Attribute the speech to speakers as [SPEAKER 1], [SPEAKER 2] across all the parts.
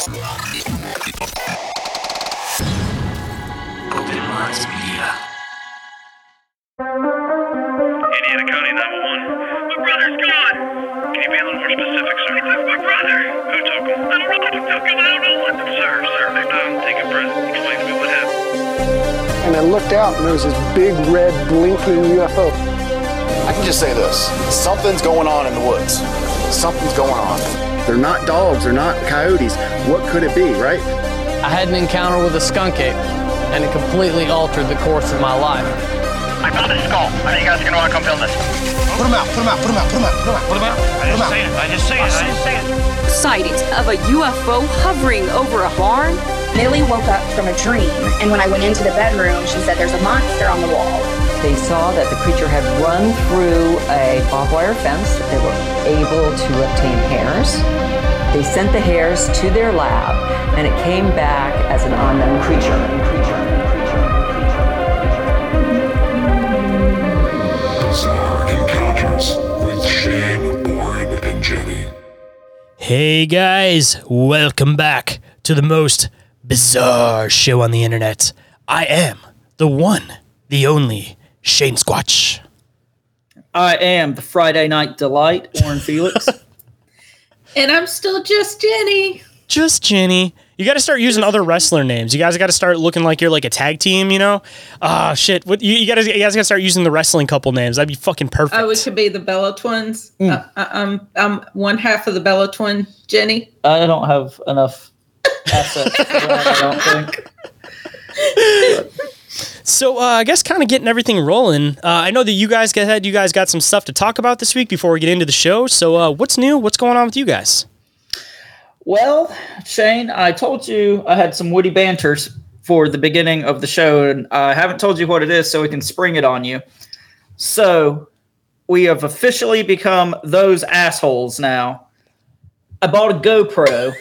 [SPEAKER 1] County 911. My brother's gone. Can you be a little more specific, sir? My brother. Who took him? I don't know who took him. I don't know what. Sir, sir, breath. Explain to me what happened.
[SPEAKER 2] And I looked out and there was this big red blinking UFO.
[SPEAKER 3] I can just say this something's going on in the woods. Something's going on.
[SPEAKER 4] They're not dogs, they're not coyotes. What could it be, right?
[SPEAKER 5] I had an encounter with a skunk ape, and it completely altered the course of my life.
[SPEAKER 1] I found a skull. I think you guys are gonna want to come film this.
[SPEAKER 6] Put him out, put him out, put him out, put him out, put him out.
[SPEAKER 1] What about? I
[SPEAKER 6] Put 'em
[SPEAKER 1] just
[SPEAKER 6] out.
[SPEAKER 1] it. I just seen it. I just seen it.
[SPEAKER 7] sightings of a UFO hovering over a barn.
[SPEAKER 8] Millie woke up from a dream, and when I went into the bedroom, she said, There's a monster on the wall.
[SPEAKER 9] They saw that the creature had run through a barbed wire fence. They were able to obtain hairs. They sent the hairs to their lab, and it came back as an unknown creature.
[SPEAKER 10] Bizarre Encounters with Shayn, Orin, and Jennie.
[SPEAKER 11] Hey guys, welcome back to the most bizarre show on the internet. I am the one, the only Shayn Squatch.
[SPEAKER 12] I am the Friday Night Delight, Orin Felix.
[SPEAKER 13] And I'm still just Jennie.
[SPEAKER 11] Just Jennie. You got to start using other wrestler names. You guys got to start looking like you're like a tag team. You know? Ah, shit. What you, you guys? You guys got to start using the wrestling couple names. That'd be fucking perfect.
[SPEAKER 13] Oh, we could be the Bella twins. Uh, I- I'm I'm one half of the Bella twin, Jennie.
[SPEAKER 12] I don't have enough assets I don't think.
[SPEAKER 11] So uh, I guess kind of getting everything rolling. Uh, I know that you guys got had you guys got some stuff to talk about this week before we get into the show. So uh, what's new? What's going on with you guys?
[SPEAKER 12] Well, Shayn, I told you I had some woody banters for the beginning of the show, and I haven't told you what it is, so we can spring it on you. So, we have officially become those assholes now. I bought a GoPro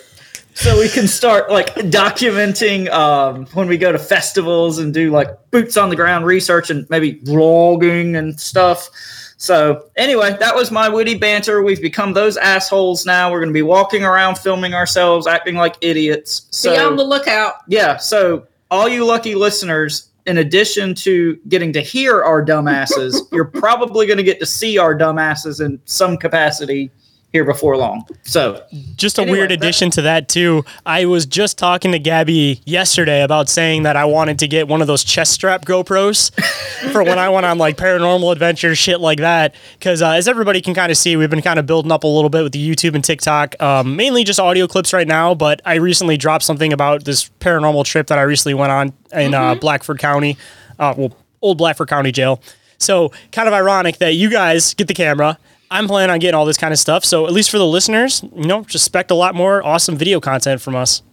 [SPEAKER 12] so we can start like documenting um, when we go to festivals and do like boots on the ground research and maybe vlogging and stuff. So anyway, that was my witty banter. We've become those assholes now. We're going to be walking around filming ourselves, acting like idiots. So
[SPEAKER 13] Be on the lookout.
[SPEAKER 12] yeah, so all you lucky listeners, in addition to getting to hear our dumbasses, you're probably going to get to see our dumbasses in some capacity here before long. So
[SPEAKER 11] Just a
[SPEAKER 12] Anyway,
[SPEAKER 11] weird
[SPEAKER 12] that-
[SPEAKER 11] addition to that too. I was just talking to Gabby yesterday about saying that I wanted to get one of those chest strap GoPros for when I went on like paranormal adventures, shit like that. Because uh, as everybody can kind of see, we've been kind of building up a little bit with the YouTube and TikTok. Um, mainly just audio clips right now, but I recently dropped something about this paranormal trip that I recently went on in uh, Blackford County, uh, well, old Blackford County Jail. So kind of ironic that you guys get the camera. I'm planning on getting all this kind of stuff. So at least for the listeners, you know, just expect a lot more awesome video content from us.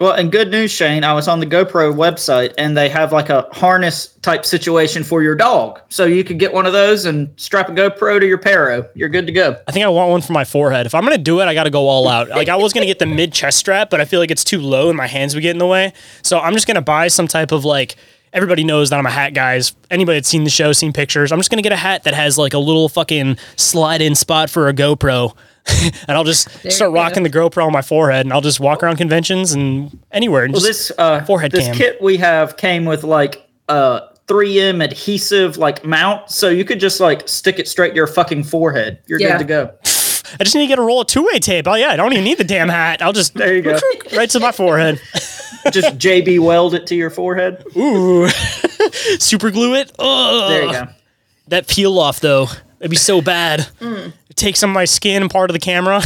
[SPEAKER 12] Well, and good news, Shayn. I was on the GoPro website and they have like a harness type situation for your dog. So you could get one of those and strap a GoPro to your Paro. You're good to go.
[SPEAKER 11] I think I want one for my forehead. If I'm gonna do it, I gotta go all out. Like I was gonna get the mid chest strap, but I feel like it's too low and my hands would get in the way. So I'm just gonna buy some type of like. Everybody knows that I'm a hat guy, guys. Anybody that's seen the show, seen pictures. I'm just gonna get a hat that has like a little fucking slide in spot for a GoPro, and I'll just start rocking the GoPro on my forehead, and I'll just walk around conventions and anywhere. And
[SPEAKER 12] Well,
[SPEAKER 11] just,
[SPEAKER 12] this uh,
[SPEAKER 11] forehead
[SPEAKER 12] this
[SPEAKER 11] cam.
[SPEAKER 12] kit we have came with like uh 3M adhesive like mount, so you could just like stick it straight to your fucking forehead. You're
[SPEAKER 13] Yeah.
[SPEAKER 12] good to go.
[SPEAKER 11] I just need to get a roll of two way tape. Oh yeah, I don't even need the damn hat. I'll just
[SPEAKER 12] There you go.
[SPEAKER 11] right to my forehead.
[SPEAKER 12] just JB weld it to your forehead.
[SPEAKER 11] Ooh, super glue it. Oh,
[SPEAKER 12] There you go.
[SPEAKER 11] That peel off though, it'd be so bad. Take some of my skin and part of the camera.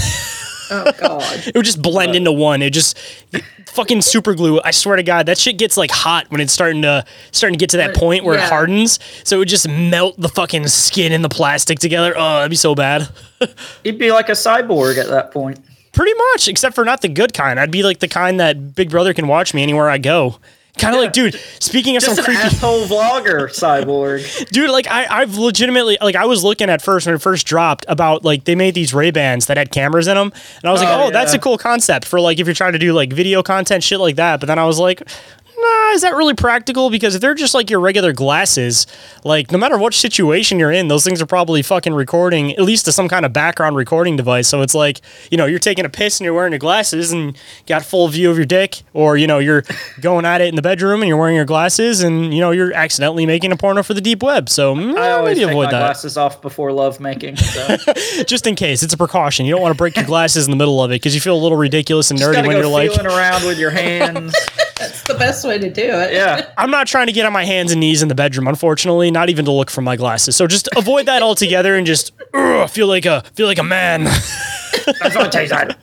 [SPEAKER 13] Oh God.
[SPEAKER 11] it would just blend into one. It just fucking super glue. I swear to God, that shit gets like hot when it's starting to starting to get to that point where it hardens. So it would just melt the fucking skin and the plastic together. Oh, that'd be so bad.
[SPEAKER 12] You'd be like a cyborg at that point.
[SPEAKER 11] Pretty much, except for not the good kind. I'd be like the kind that Big Brother can watch me anywhere I go. Kind of like, dude. Speaking of
[SPEAKER 12] Just
[SPEAKER 11] some creepy,
[SPEAKER 12] asshole vlogger cyborg.
[SPEAKER 11] dude. Like, I, I've legitimately, like, I was looking at first when it first dropped about like they made these Ray Bans that had cameras in them, and I was like,
[SPEAKER 12] Oh,
[SPEAKER 11] oh, that's a cool concept for like if you're trying to do like video content, shit like that. But then I was like, nah, ah, is that really practical? Because if they're just like your regular glasses, like no matter what situation you're in, those things are probably fucking recording, at least to some kind of background recording device. So it's like, you know, you're taking a piss and you're wearing your glasses and got full view of your dick, or, you know, you're going at it in the bedroom and you're wearing your glasses and, you know, you're accidentally making a porno for the deep web. So mm,
[SPEAKER 12] I always
[SPEAKER 11] maybe
[SPEAKER 12] take
[SPEAKER 11] avoid
[SPEAKER 12] my
[SPEAKER 11] that.
[SPEAKER 12] glasses off before love making. So.
[SPEAKER 11] Just in case. It's a precaution. You don't want to break your glasses in the middle of it because you feel a little ridiculous and nerdy when you're like,
[SPEAKER 12] around with your hands.
[SPEAKER 13] That's the best way to do it.
[SPEAKER 12] Yeah.
[SPEAKER 11] I'm not trying to get on my hands and knees in the bedroom, unfortunately, not even to look for my glasses. So just avoid that altogether and just ugh, feel like a feel like a man.
[SPEAKER 12] That's what tastes like.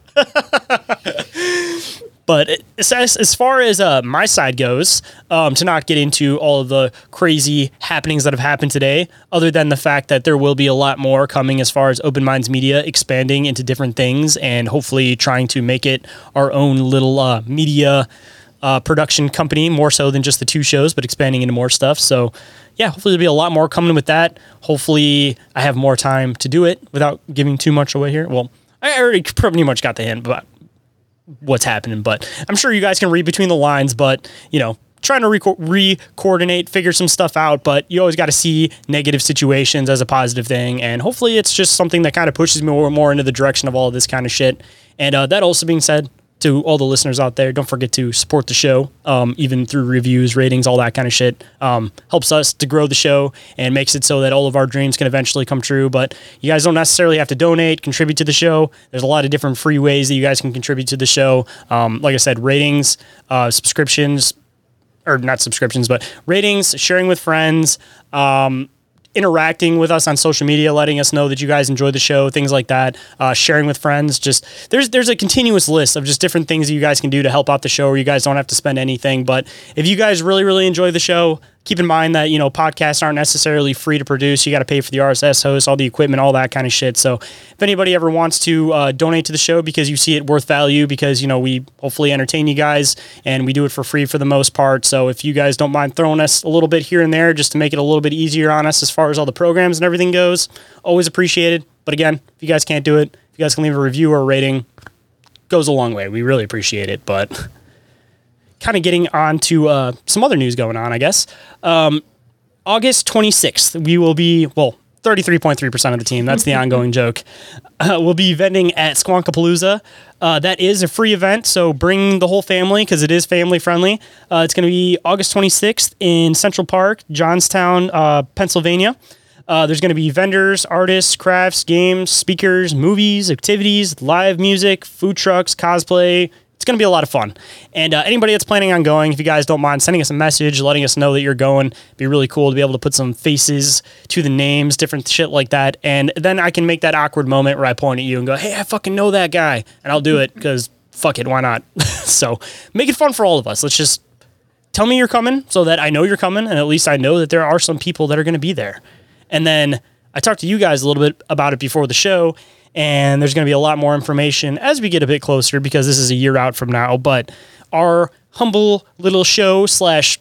[SPEAKER 11] But it- as, as far as uh, my side goes, um, to not get into all of the crazy happenings that have happened today, other than the fact that there will be a lot more coming as far as Open Minds Media expanding into different things and hopefully trying to make it our own little uh, media uh, production company, more so than just the two shows, but expanding into more stuff. So, yeah, hopefully there'll be a lot more coming with that. Hopefully, I have more time to do it without giving too much away here. Well, I already pretty much got the hint, but what's happening. But I'm sure you guys can read between the lines. But you know, trying to re- re-coordinate, figure some stuff out. But you always got to see negative situations as a positive thing, and hopefully, it's just something that kind of pushes me more, more into the direction of all of this kind of shit. And uh, that also being said. To all the listeners out there, don't forget to support the show, um, even through reviews, ratings, all that kind of shit. Um, helps us to grow the show and makes it so that all of our dreams can eventually come true. But you guys don't necessarily have to donate, contribute to the show. There's a lot of different free ways that you guys can contribute to the show. Um, like I said, ratings, uh, subscriptions, or not subscriptions, but ratings, sharing with friends, um, interacting with us on social media, letting us know that you guys enjoy the show, things like that, uh, sharing with friends. Just there's there's a continuous list of just different things that you guys can do to help out the show, where you guys don't have to spend anything. But if you guys really really enjoy the show, keep in mind that you know podcasts aren't necessarily free to produce. You got to pay for the RSS host, all the equipment, all that kind of shit. So if anybody ever wants to uh, donate to the show because you see it worth value, because you know we hopefully entertain you guys and we do it for free for the most part. So if you guys don't mind throwing us a little bit here and there just to make it a little bit easier on us as far as all the programs and everything goes, always appreciated. But again, if you guys can't do it, if you guys can leave a review or a rating, goes a long way. We really appreciate it. But kind of getting on to uh, some other news going on, I guess. Um, August 26th, we will be, well, 33.3% of the team, that's the ongoing joke, uh, will be vending at Squonkapalooza. Uh, that is a free event, so bring the whole family because it is family friendly. Uh, it's going to be August 26th in Central Park, Johnstown, uh, Pennsylvania. Uh, there's going to be vendors, artists, crafts, games, speakers, movies, activities, live music, food trucks, cosplay. It's going to be a lot of fun. And uh, anybody that's planning on going, if you guys don't mind sending us a message, letting us know that you're going, it'd be really cool to be able to put some faces to the names, different shit like that. And then I can make that awkward moment where I point at you and go, hey, I fucking know that guy. And I'll do it because fuck it, why not? so make it fun for all of us. Let's just tell me you're coming so that I know you're coming. And at least I know that there are some people that are going to be there. And then I talked to you guys a little bit about it before the show, and there's going to be a lot more information as we get a bit closer because this is a year out from now. But our humble little show slash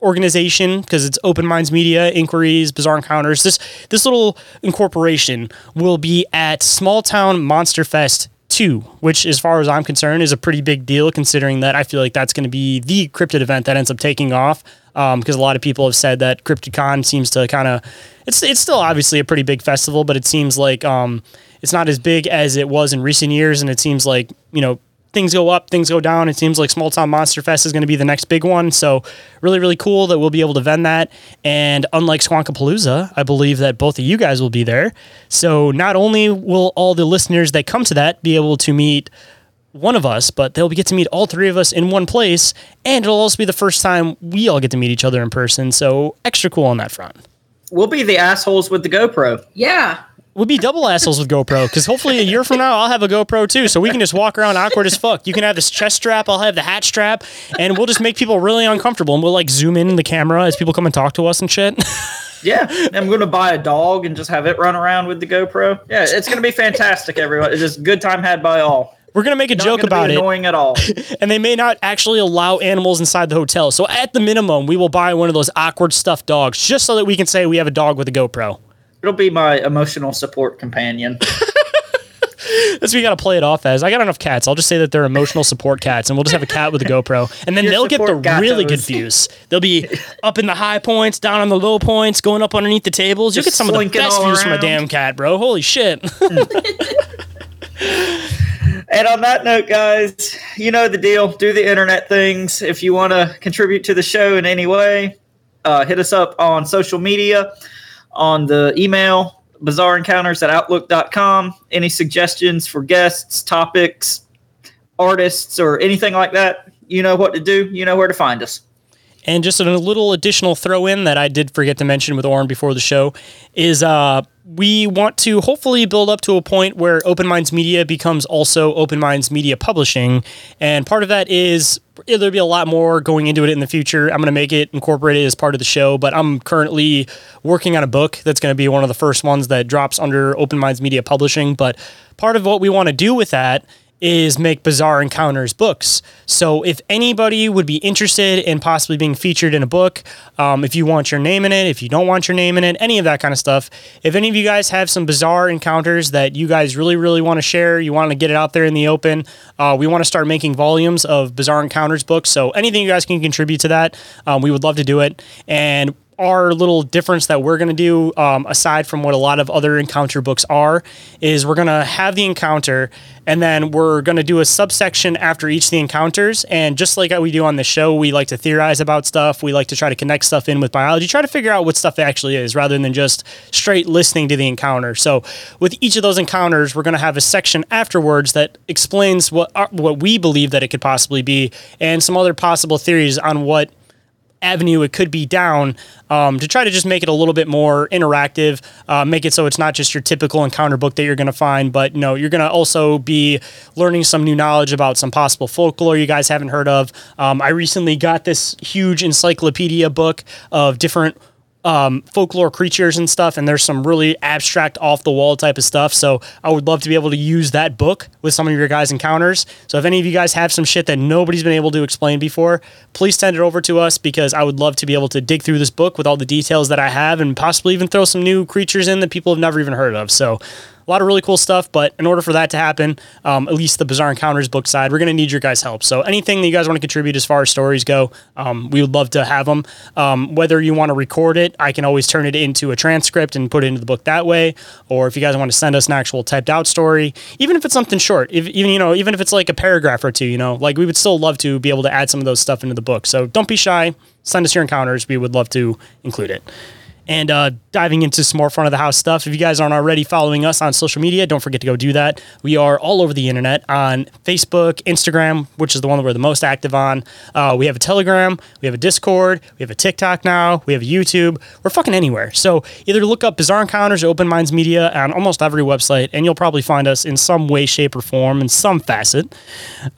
[SPEAKER 11] organization because it's Open Minds Media, Inquiries, Bizarre Encounters. This this little incorporation will be at Small Town Monster Fest 2, which as far as I'm concerned is a pretty big deal considering that I feel like that's going to be the cryptid event that ends up taking off because a lot of people have said that CryptidCon seems to kind of it's it's still obviously a pretty big festival, but it seems like um, it's not as big as it was in recent years, and it seems like you know things go up, things go down. It seems like Small Town Monster Fest is going to be the next big one. So really, really cool that we'll be able to vend that. And unlike Squonkapalooza, I believe that both of you guys will be there. So not only will all the listeners that come to that be able to meet one of us, but they'll get to meet all three of us in one place. And it'll also be the first time we all get to meet each other in person. So extra cool on that front.
[SPEAKER 12] We'll be the assholes with the GoPro.
[SPEAKER 13] Yeah.
[SPEAKER 11] We'll be double assholes with GoPro because hopefully a year from now I'll have a GoPro too, so we can just walk around awkward as fuck. You can have this chest strap, I'll have the hat strap, and we'll just make people really uncomfortable. And we'll like zoom in the camera as people come and talk to us and shit.
[SPEAKER 12] Yeah, I'm going to buy a dog and just have it run around with the GoPro. Yeah, it's going to be fantastic, everyone. It's just good time had by all.
[SPEAKER 11] We're gonna make a
[SPEAKER 12] Not
[SPEAKER 11] joke about it.
[SPEAKER 12] Annoying at all.
[SPEAKER 11] and they may not actually allow animals inside the hotel. So at the minimum, we will buy one of those awkward stuffed dogs just so that we can say we have a dog with a GoPro.
[SPEAKER 12] It'll be my emotional support companion.
[SPEAKER 11] That's what you got to play it off as. I got enough cats. I'll just say that they're emotional support cats, and we'll just have a cat with a GoPro, and then
[SPEAKER 12] Your
[SPEAKER 11] they'll get the
[SPEAKER 12] support
[SPEAKER 11] really good views. They'll be up in the high points, down on the low points, going up underneath the tables. You'll get some of the best views from a damn cat, bro. Holy shit!
[SPEAKER 12] And on that note, guys, you know the deal. Do the internet things. If you want to contribute to the show in any way, uh, hit us up on social media, on the email, bizarre encounters at outlook.com. Any suggestions for guests, topics, artists, or anything like that, you know what to do. You know where to find us.
[SPEAKER 11] And just a little additional throw in that I did forget to mention with Orin before the show is uh, we want to hopefully build up to a point where Open Minds Media becomes also Open Minds Media Publishing. And part of that is there'll be a lot more going into it in the future. I'm going to make it incorporated as part of the show, but I'm currently working on a book that's going to be one of the first ones that drops under Open Minds Media Publishing. But part of what we want to do with that is make Bizarre Encounters books. So if anybody would be interested in possibly being featured in a book, um, if you want your name in it, if you don't want your name in it, any of that kind of stuff, if any of you guys have some bizarre encounters that you guys really, really want to share, you want to get it out there in the open, uh, we want to start making volumes of Bizarre Encounters books. So anything you guys can contribute to that, um, we would love to do it. And our little difference that we're going to do, um, aside from what a lot of other encounter books are, is we're going to have the encounter and then we're going to do a subsection after each of the encounters. And just like we do on the show, we like to theorize about stuff. We like to try to connect stuff in with biology, try to figure out what stuff actually is rather than just straight listening to the encounter. So with each of those encounters, we're going to have a section afterwards that explains what, our, what we believe that it could possibly be and some other possible theories on what avenue it could be down um, to try to just make it a little bit more interactive uh, make it so it's not just your typical encounter book that you're going to find but you know you're going to also be learning some new knowledge about some possible folklore you guys haven't heard of. Um, i recently got this huge encyclopedia book of different um, folklore creatures and stuff, and there's some really abstract, off the wall type of stuff. So I would love to be able to use that book with some of your guys' encounters. So if any of you guys have some shit that nobody's been able to explain before, please send it over to us because I would love to be able to dig through this book with all the details that I have and possibly even throw some new creatures in that people have never even heard of. So a lot of really cool stuff. But in order for that to happen, um, at least the Bizarre Encounters book side, we're going to need your guys' help. So anything that you guys want to contribute as far as stories go, um, we would love to have them. Um, whether you want to record it, I can always turn it into a transcript and put it into the book that way. Or if you guys want to send us an actual typed out story, even if it's something short, if even you know, even if it's like a paragraph or two, you know, like we would still love to be able to add some of those stuff into the book. So don't be shy. Send us your encounters. We would love to include it and uh, diving into some more front of the house stuff. If you guys aren't already following us on social media, don't forget to go do that. We are all over the internet on Facebook, Instagram, which is the one that we're the most active on. Uh, we have a Telegram, we have a Discord, we have a TikTok now, we have a YouTube. We're fucking anywhere. So either look up Bizarre Encounters or Open Minds Media on almost every website, and you'll probably find us in some way, shape, or form, in some facet.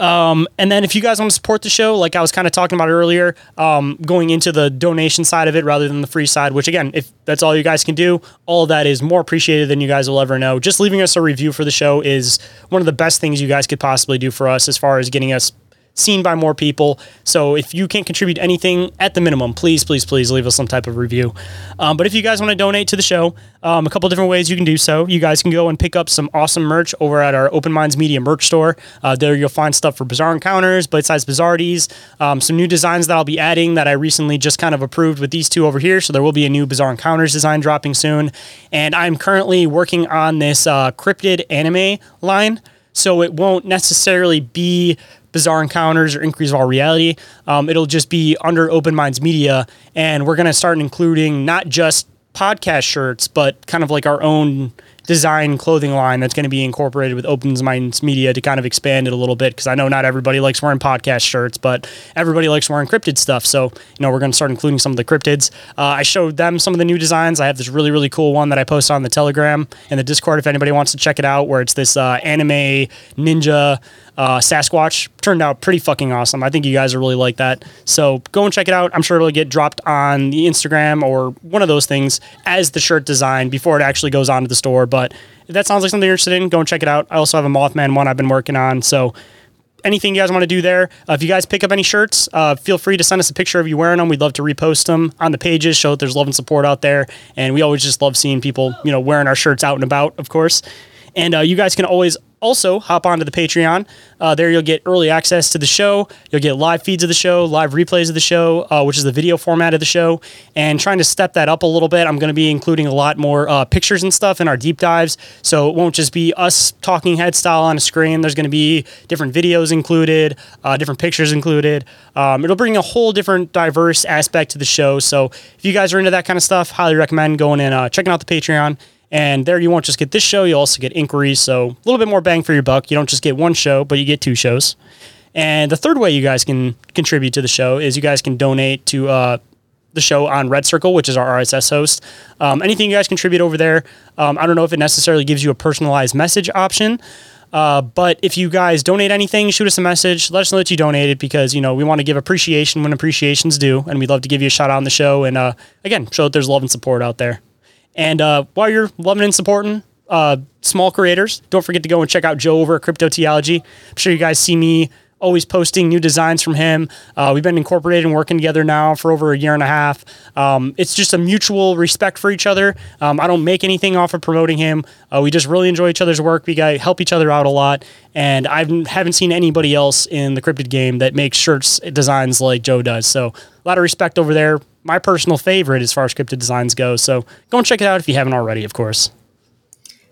[SPEAKER 11] Um, and then if you guys want to support the show, like I was kind of talking about earlier, um, going into the donation side of it rather than the free side, which again, if that's all you guys can do, all of that is more appreciated than you guys will ever know. Just leaving us a review for the show is one of the best things you guys could possibly do for us as far as getting us seen by more people. So if you can't contribute anything at the minimum, please, please, please leave us some type of review. Um, but if you guys want to donate to the show, um, a couple different ways you can do so. You guys can go and pick up some awesome merch over at our Open Minds Media merch store. Uh, there you'll find stuff for Bizarre Encounters, Bite Size Bizarrities, um, some new designs that I'll be adding that I recently just kind of approved with these two over here. So there will be a new Bizarre Encounters design dropping soon. And I'm currently working on this uh, cryptid anime line. So it won't necessarily be Bizarre Encounters or Inquiries of our Reality. Um, it'll just be under Open Minds Media, and we're going to start including not just podcast shirts, but kind of like our own design clothing line that's going to be incorporated with Open Minds Media to kind of expand it a little bit. Because I know not everybody likes wearing podcast shirts, but everybody likes wearing cryptid stuff. So, you know, we're going to start including some of the cryptids. Uh, I showed them some of the new designs. I have this really, really cool one that I posted on the Telegram and the Discord if anybody wants to check it out, where it's this uh, anime ninja uh, Sasquatch. Turned out pretty fucking awesome. I think you guys will really like that. So go and check it out. I'm sure it'll get dropped on the Instagram or one of those things as the shirt design before it actually goes onto the store. But if that sounds like something you're interested in, go and check it out. I also have a Mothman one I've been working on. So anything you guys want to do there. Uh, if you guys pick up any shirts, uh, feel free to send us a picture of you wearing them. We'd love to repost them on the pages, show that there's love and support out there. And we always just love seeing people, you know, wearing our shirts out and about, of course. And uh, you guys can always also hop onto the Patreon. Uh, there you'll get early access to the show. You'll get live feeds of the show, live replays of the show, uh, which is the video format of the show. And trying to step that up a little bit, I'm going to be including a lot more uh, pictures and stuff in our deep dives. So it won't just be us talking head style on a screen. There's going to be different videos included, uh, different pictures included. Um, it'll bring a whole different diverse aspect to the show. So if you guys are into that kind of stuff, highly recommend going and uh, checking out the Patreon. And there you won't just get this show, You'll also get inquiries. So a little bit more bang for your buck. You don't just get one show, but you get two shows. And the third way you guys can contribute to the show is you guys can donate to uh, the show on RedCircle, which is our RSS host. Um, anything you guys contribute over there, um, I don't know if it necessarily gives you a personalized message option. Uh, but if you guys donate anything, shoot us a message. Let us know that you donated because you know we want to give appreciation when appreciation's due, and we'd love to give you a shout out on the show. And uh, again, show that there's love and support out there. And uh, while you're loving and supporting uh, small creators, don't forget to go and check out Joe over at Cryptoteeology. I'm sure you guys see me always posting new designs from him. Uh, we've been incorporated and working together now for over a year and a half. Um, it's just a mutual respect for each other. Um, I don't make anything off of promoting him. Uh, we just really enjoy each other's work. We got help each other out a lot. And I haven't seen anybody else in the cryptid game that makes shirts designs like Joe does. So a lot of respect over there. My personal favorite as far as cryptid designs go. So go and check it out if you haven't already, of course.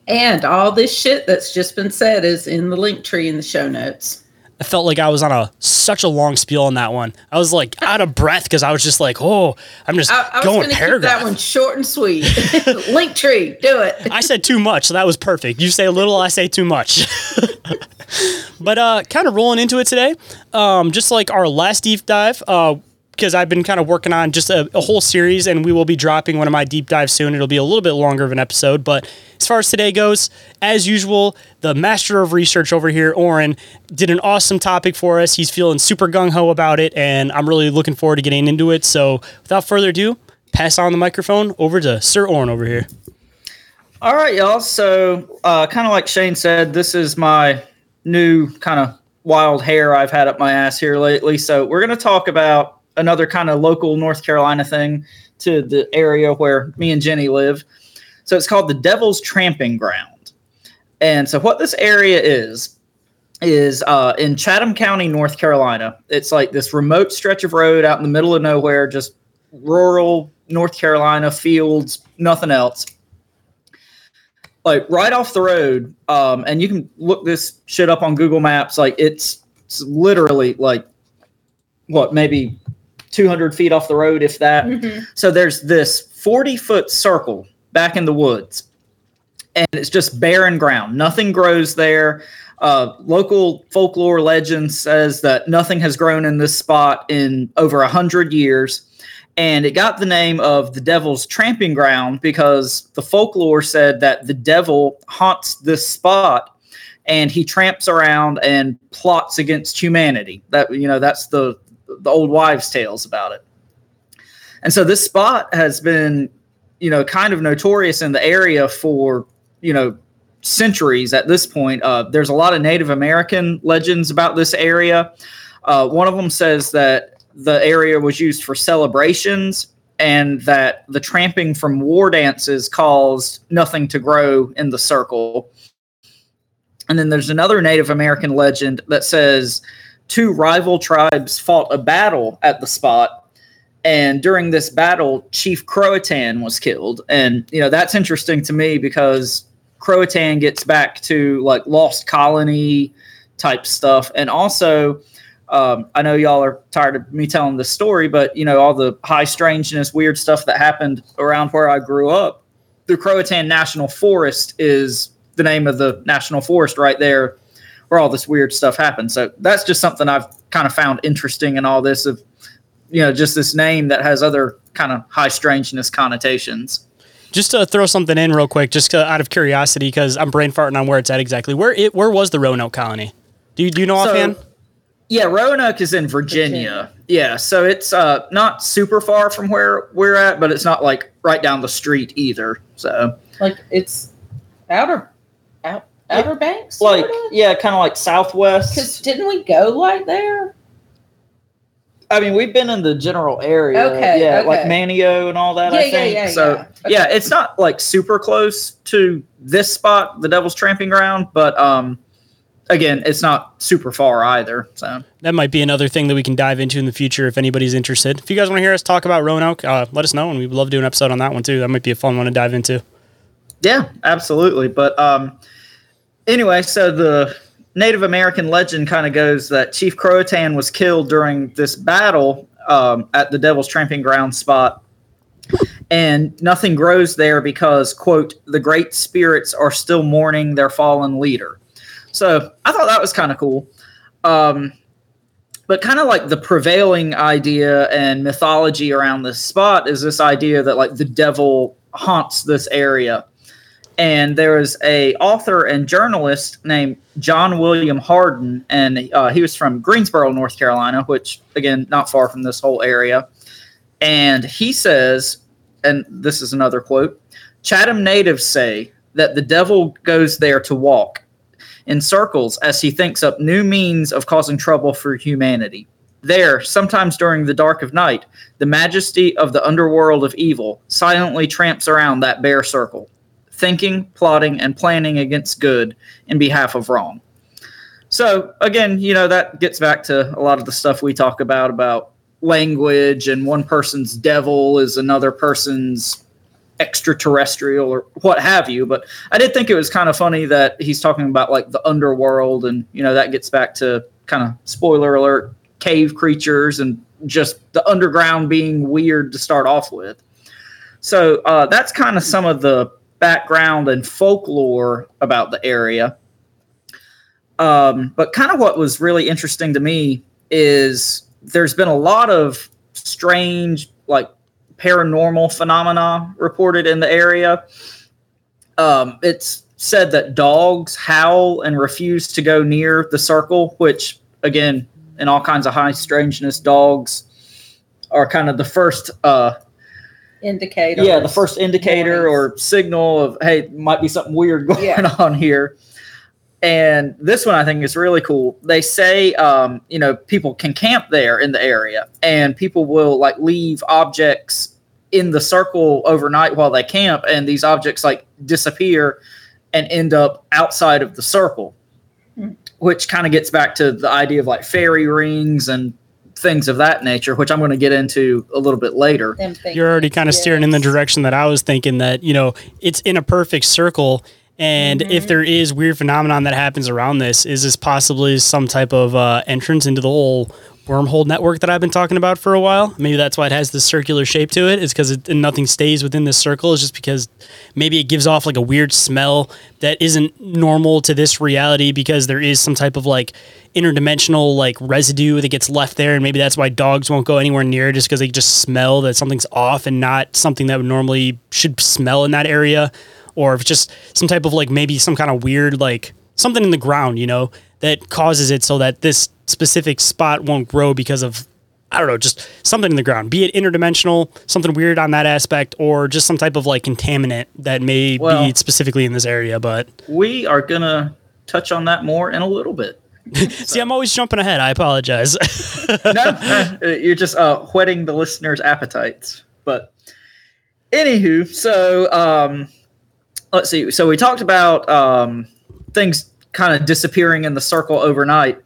[SPEAKER 13] And all this shit that's just been said is in the link tree in the show notes.
[SPEAKER 11] I felt like I was on a such a long spiel on that one. I was like out of breath because I was just like, oh, I'm just
[SPEAKER 13] I, I
[SPEAKER 11] going
[SPEAKER 13] was
[SPEAKER 11] paragraph.
[SPEAKER 13] keep that one short and sweet. link tree, do it.
[SPEAKER 11] I said too much, so that was perfect. You say a little, I say too much. but uh, kind of rolling into it today, um, just like our last deep dive, uh, because I've been kind of working on just a, a whole series, and we will be dropping one of my deep dives soon. It'll be a little bit longer of an episode, but as far as today goes, as usual, the master of research over here, Orin, did an awesome topic for us. He's feeling super gung ho about it, and I'm really looking forward to getting into it. So, without further ado, pass on the microphone over to Sir Orin over here.
[SPEAKER 12] All right, y'all. So, uh, kind of like Shayn said, this is my new kind of wild hair I've had up my ass here lately. So, we're going to talk about another kind of local North Carolina thing to the area where me and Jennie live. So, it's called the Devil's Tramping Ground. And so, what this area is, is uh, in Chatham County, North Carolina. It's like this remote stretch of road out in the middle of nowhere, just rural North Carolina fields, nothing else like right off the road um and you can look this shit up on google maps like it's, it's literally like what maybe 200 feet off the road if that. So there's this 40 foot circle back in the woods and it's just barren ground. Nothing grows there. Uh, local folklore legend says that nothing has grown in this spot in over a hundred years and it got the name of the devil's tramping ground because the folklore said that the devil haunts this spot and he tramps around and plots against humanity. That you know that's the the old wives tales about it. And so this spot has been you know kind of notorious in the area for you know centuries at this point. Uh, there's a lot of native american legends about this area. Uh, one of them says that the area was used for celebrations and that the tramping from war dances caused nothing to grow in the circle. And then there's another Native American legend that says two rival tribes fought a battle at the spot. And during this battle, Chief Croatan was killed. And, you know, that's interesting to me because Croatan gets back to like lost colony type stuff. And also, um, I know y'all are tired of me telling this story, but you know all the high strangeness, weird stuff that happened around where I grew up. The Croatan National Forest is the name of the national forest right there, where all this weird stuff happens. So that's just something I've kind of found interesting in all this of, you know, just this name that has other kind of high strangeness connotations.
[SPEAKER 11] Just to throw something in real quick, just out of curiosity, because I'm brain farting on where it's at exactly. Where it where was the Roanoke colony? Do you do you know
[SPEAKER 12] So-
[SPEAKER 11] offhand?
[SPEAKER 12] Yeah, Roanoke is in Virginia. Yeah, so it's uh, not super far from where we're at, but it's not like right down the street either. So
[SPEAKER 13] Like it's outer out outer banks.
[SPEAKER 12] like yeah, kind of like southwest.
[SPEAKER 13] Because didn't we go like there?
[SPEAKER 12] I mean, we've been in the general area.
[SPEAKER 13] Okay,
[SPEAKER 12] yeah,
[SPEAKER 13] okay.
[SPEAKER 12] like Manteo and all that.
[SPEAKER 13] Yeah,
[SPEAKER 12] I
[SPEAKER 13] yeah,
[SPEAKER 12] think
[SPEAKER 13] yeah,
[SPEAKER 12] so.
[SPEAKER 13] yeah.
[SPEAKER 12] Yeah, it's not like super close to this spot, the Devil's Tramping Ground, but um, again, it's not super far either. So
[SPEAKER 11] that might be another thing that we can dive into in the future if anybody's interested. If you guys want to hear us talk about Roanoke, uh, let us know, and we'd love to do an episode on that one too. That might be a fun one to dive into.
[SPEAKER 12] Yeah, absolutely. But um, anyway, so the Native American legend kind of goes that Chief Croatan was killed during this battle um, at the Devil's Tramping Ground spot. And nothing grows there because, quote, the great spirits are still mourning their fallen leader. So I thought that was kind of cool. Um, but kind of like the prevailing idea and mythology around this spot is this idea that like the devil haunts this area and there is a author and journalist named John William Harden, and uh, he was from Greensboro, North Carolina, which again not far from this whole area. And he says, and this is another quote: Chatham natives say that the devil goes there to walk in circles as he thinks up new means of causing trouble for humanity. There, sometimes during the dark of night, the majesty of the underworld of evil silently tramps around that bare circle thinking, plotting, and planning against good in behalf of wrong. So again, you know, that gets back to a lot of the stuff we talk about about language and one person's devil is another person's extraterrestrial or what have you. But I did think it was kind of funny that he's talking about like the underworld and you know that gets back to kind of spoiler alert cave creatures and just the underground being weird to start off with. So uh, that's kind of some of the background and folklore about the area. Um, but kind of what was really interesting to me is there's been a lot of strange, like paranormal phenomena reported in the area. Um, it's said that dogs howl and refuse to go near the circle, which, again, in all kinds of high strangeness, dogs are kind of the first uh,
[SPEAKER 13] indicator.
[SPEAKER 12] Yeah, the first indicator or signal of hey, might be something weird going yeah. on here. And this one I think is really cool. They say um, you know people can camp there in the area, and people will like leave objects in the circle overnight while they camp, and these objects like disappear and end up outside of the circle, mm. which kind of gets back to the idea of like fairy rings and things of that nature, which I'm going to get into a little bit later.
[SPEAKER 11] You're already kind of steering in the direction that I was thinking that, you know, it's in a perfect circle. And mm-hmm. if there is weird phenomenon that happens around this, is this possibly some type of uh, entrance into the whole wormhole network that I've been talking about for a while. Maybe that's why it has this circular shape to it. Is because nothing stays within this circle. Is just because maybe it gives off like a weird smell that isn't normal to this reality because there is some type of like interdimensional like residue that gets left there, and maybe that's why dogs won't go anywhere near just because they just smell that something's off and not something that would normally should smell in that area, or if it's just some type of like maybe some kind of weird like something in the ground, you know, that causes it so that this specific spot won't grow because of I don't know, just something in the ground, be it interdimensional, something weird on that aspect, or just some type of like contaminant that may well, be specifically in this area. But
[SPEAKER 12] we are gonna touch on that more in a little bit.
[SPEAKER 11] See, I'm always jumping ahead. I apologize.
[SPEAKER 12] no, you're just uh, whetting the listeners' appetites. But anywho, so um, let's see. So we talked about um, things kind of disappearing in the circle overnight.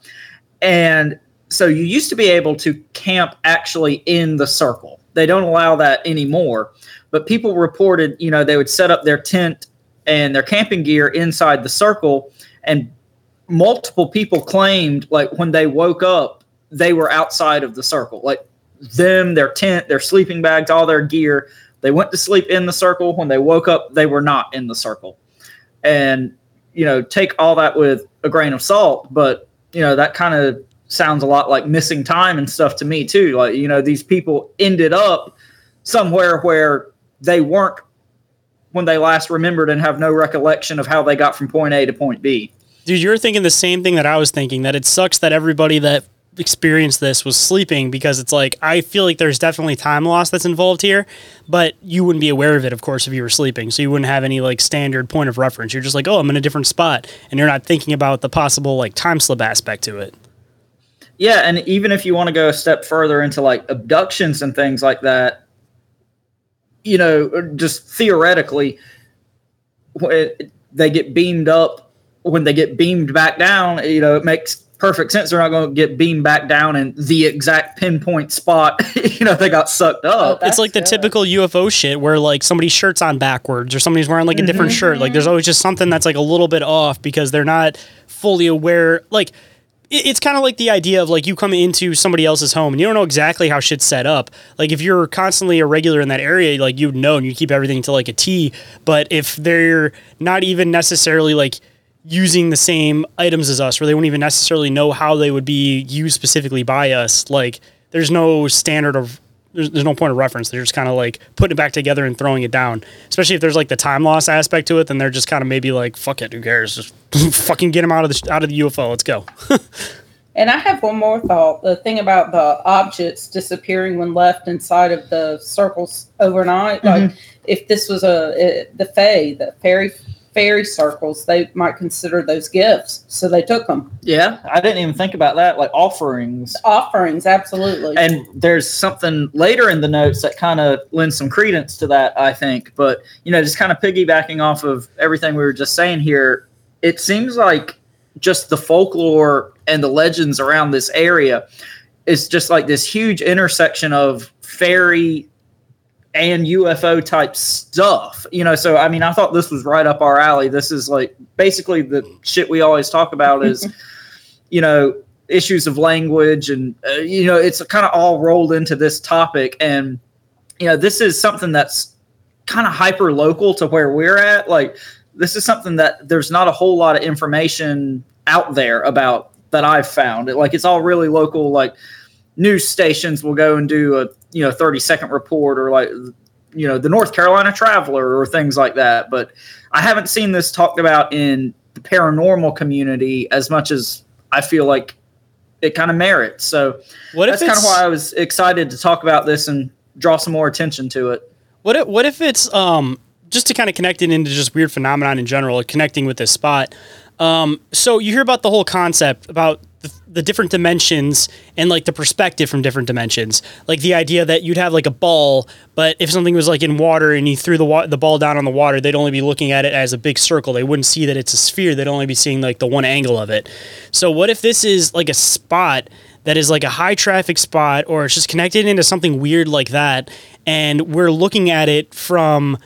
[SPEAKER 12] And so you used to be able to camp actually in the circle. They don't allow that anymore. But people reported, you know, they would set up their tent and their camping gear inside the circle. And multiple people claimed, like, when they woke up, they were outside of the circle. Like, them, their tent, their sleeping bags, all their gear. They went to sleep in the circle. When they woke up, they were not in the circle. And, you know, take all that with a grain of salt. But you know that kind of sounds a lot like missing time and stuff to me too like you know these people ended up somewhere where they weren't when they last remembered and have no recollection of how they got from point A to point B.
[SPEAKER 11] Dude, you're thinking the same thing that I was thinking that it sucks that everybody that experienced this was sleeping because it's like I feel like there's definitely time loss that's involved here, but you wouldn't be aware of it, of course, if you were sleeping. So you wouldn't have any like standard point of reference. You're just like, oh, I'm in a different spot, and you're not thinking about the possible like time slip aspect to it.
[SPEAKER 12] Yeah, and even if you want to go a step further into like abductions and things like that, you know, just theoretically, when they get beamed up when they get beamed back down, you know, it makes perfect sense. They're not going to get beamed back down in the exact pinpoint spot. you know, they got sucked up.
[SPEAKER 11] it's like the typical UFO shit where like somebody's shirt's on backwards or somebody's wearing like a different
[SPEAKER 12] Mm-hmm.
[SPEAKER 11] shirt. Like there's always just something that's like a little bit off because they're not fully aware. Like it's kind of like the idea of like you come into somebody else's home and you don't know exactly how shit's set up. Like if you're constantly a regular in that area, like you'd know and you keep everything to like a T. But if they're not even necessarily like using the same items as us, or they wouldn't even necessarily know how they would be used specifically by us, like there's no standard of there's, there's no point of reference. They're just kind of like putting it back together and throwing it down. Especially if there's like the time loss aspect to it, then they're just kind of maybe like, fuck it, who cares? Just fucking get them out of the out of the UFO. Let's go.
[SPEAKER 13] And I have one more thought. The thing about the objects disappearing when left inside of the circles overnight, like mm-hmm. if this was a, a the Fae, the fairy fairy circles, they might consider those gifts, so they took them.
[SPEAKER 12] Yeah, I didn't even think about that. Like offerings.
[SPEAKER 13] Offerings, absolutely.
[SPEAKER 12] And there's something later in the notes that kind of lends some credence to that, I think. But, you know, just kind of piggybacking off of everything we were just saying here, it seems like just the folklore and the legends around this area is just like this huge intersection of fairy and UFO type stuff. You know, so I mean, I thought this was right up our alley. This is like basically the shit we always talk about is, you know, issues of language and uh, you know, it's kind of all rolled into this topic and you know, this is something that's kind of hyper local to where we're at. Like this is something that there's not a whole lot of information out there about that I've found. It, Like it's all really local like news stations will go and do a you know 30 second report or like you know the north carolina traveler or things like that but i haven't seen this talked about in the paranormal community as much as i feel like it kind of merits so
[SPEAKER 11] What
[SPEAKER 12] that's kind of why i was excited to talk about this and draw some more attention to it
[SPEAKER 11] What if, what if it's um just to kind of connect it into just weird phenomenon in general, connecting with this spot. Um, so you hear about the whole concept about the, the different dimensions and like the perspective from different dimensions, like the idea that you'd have like a ball, but if something was like in water and you threw the wa- the ball down on the water, they'd only be looking at it as a big circle. They wouldn't see that it's a sphere. They'd only be seeing like the one angle of it. So what if this is like a spot that is like a high traffic spot or it's just connected into something weird like that and we're looking at it from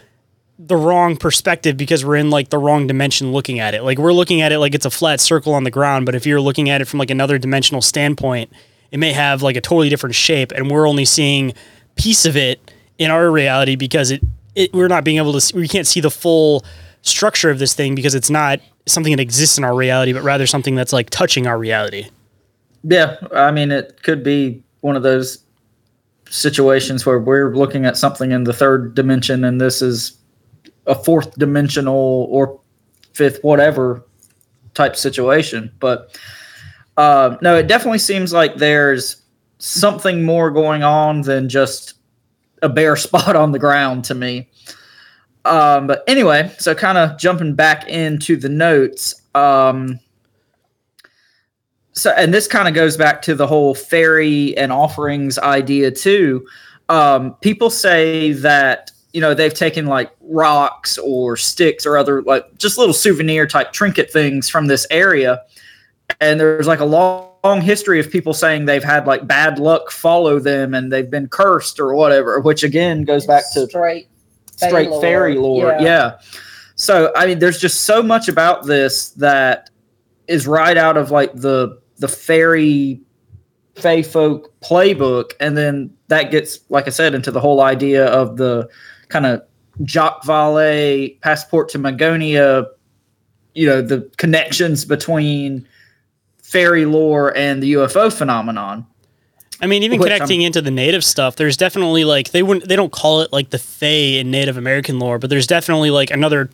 [SPEAKER 11] the wrong perspective because we're in like the wrong dimension looking at it. Like we're looking at it like it's a flat circle on the ground, but if you're looking at it from like another dimensional standpoint, it may have like a totally different shape and we're only seeing piece of it in our reality because it, it we're not being able to see, we can't see the full structure of this thing because it's not something that exists in our reality, but rather something that's like touching our reality.
[SPEAKER 12] yeah i mean it could be one of those situations where we're looking at something in the third dimension and this is a fourth dimensional or fifth whatever type situation but uh, no it definitely seems like there's something more going on than just a bare spot on the ground to me. Um, but anyway so kind of jumping back into the notes um, so and this kind of goes back to the whole fairy and offerings idea too. Um, people say that you know they've taken like rocks or sticks or other like just little souvenir type trinket things from this area and there's like a long, long history of people saying they've had like bad luck follow them and they've been cursed or whatever which again goes back to
[SPEAKER 13] straight
[SPEAKER 12] straight
[SPEAKER 13] lore.
[SPEAKER 12] fairy lore.
[SPEAKER 13] Yeah.
[SPEAKER 12] Yeah. So I mean, there's just so much about this that is right out of like the the fairy fey folk playbook, and then that gets, like I said, into the whole idea of the kind of Jacques Vallée passport to Magonia. You know, the connections between fairy lore and the UFO phenomenon.
[SPEAKER 11] I mean, even
[SPEAKER 12] Which I'm-
[SPEAKER 11] connecting into the native stuff, there's definitely like they wouldn't they don't call it like the Fae in Native American lore, but there's definitely like another.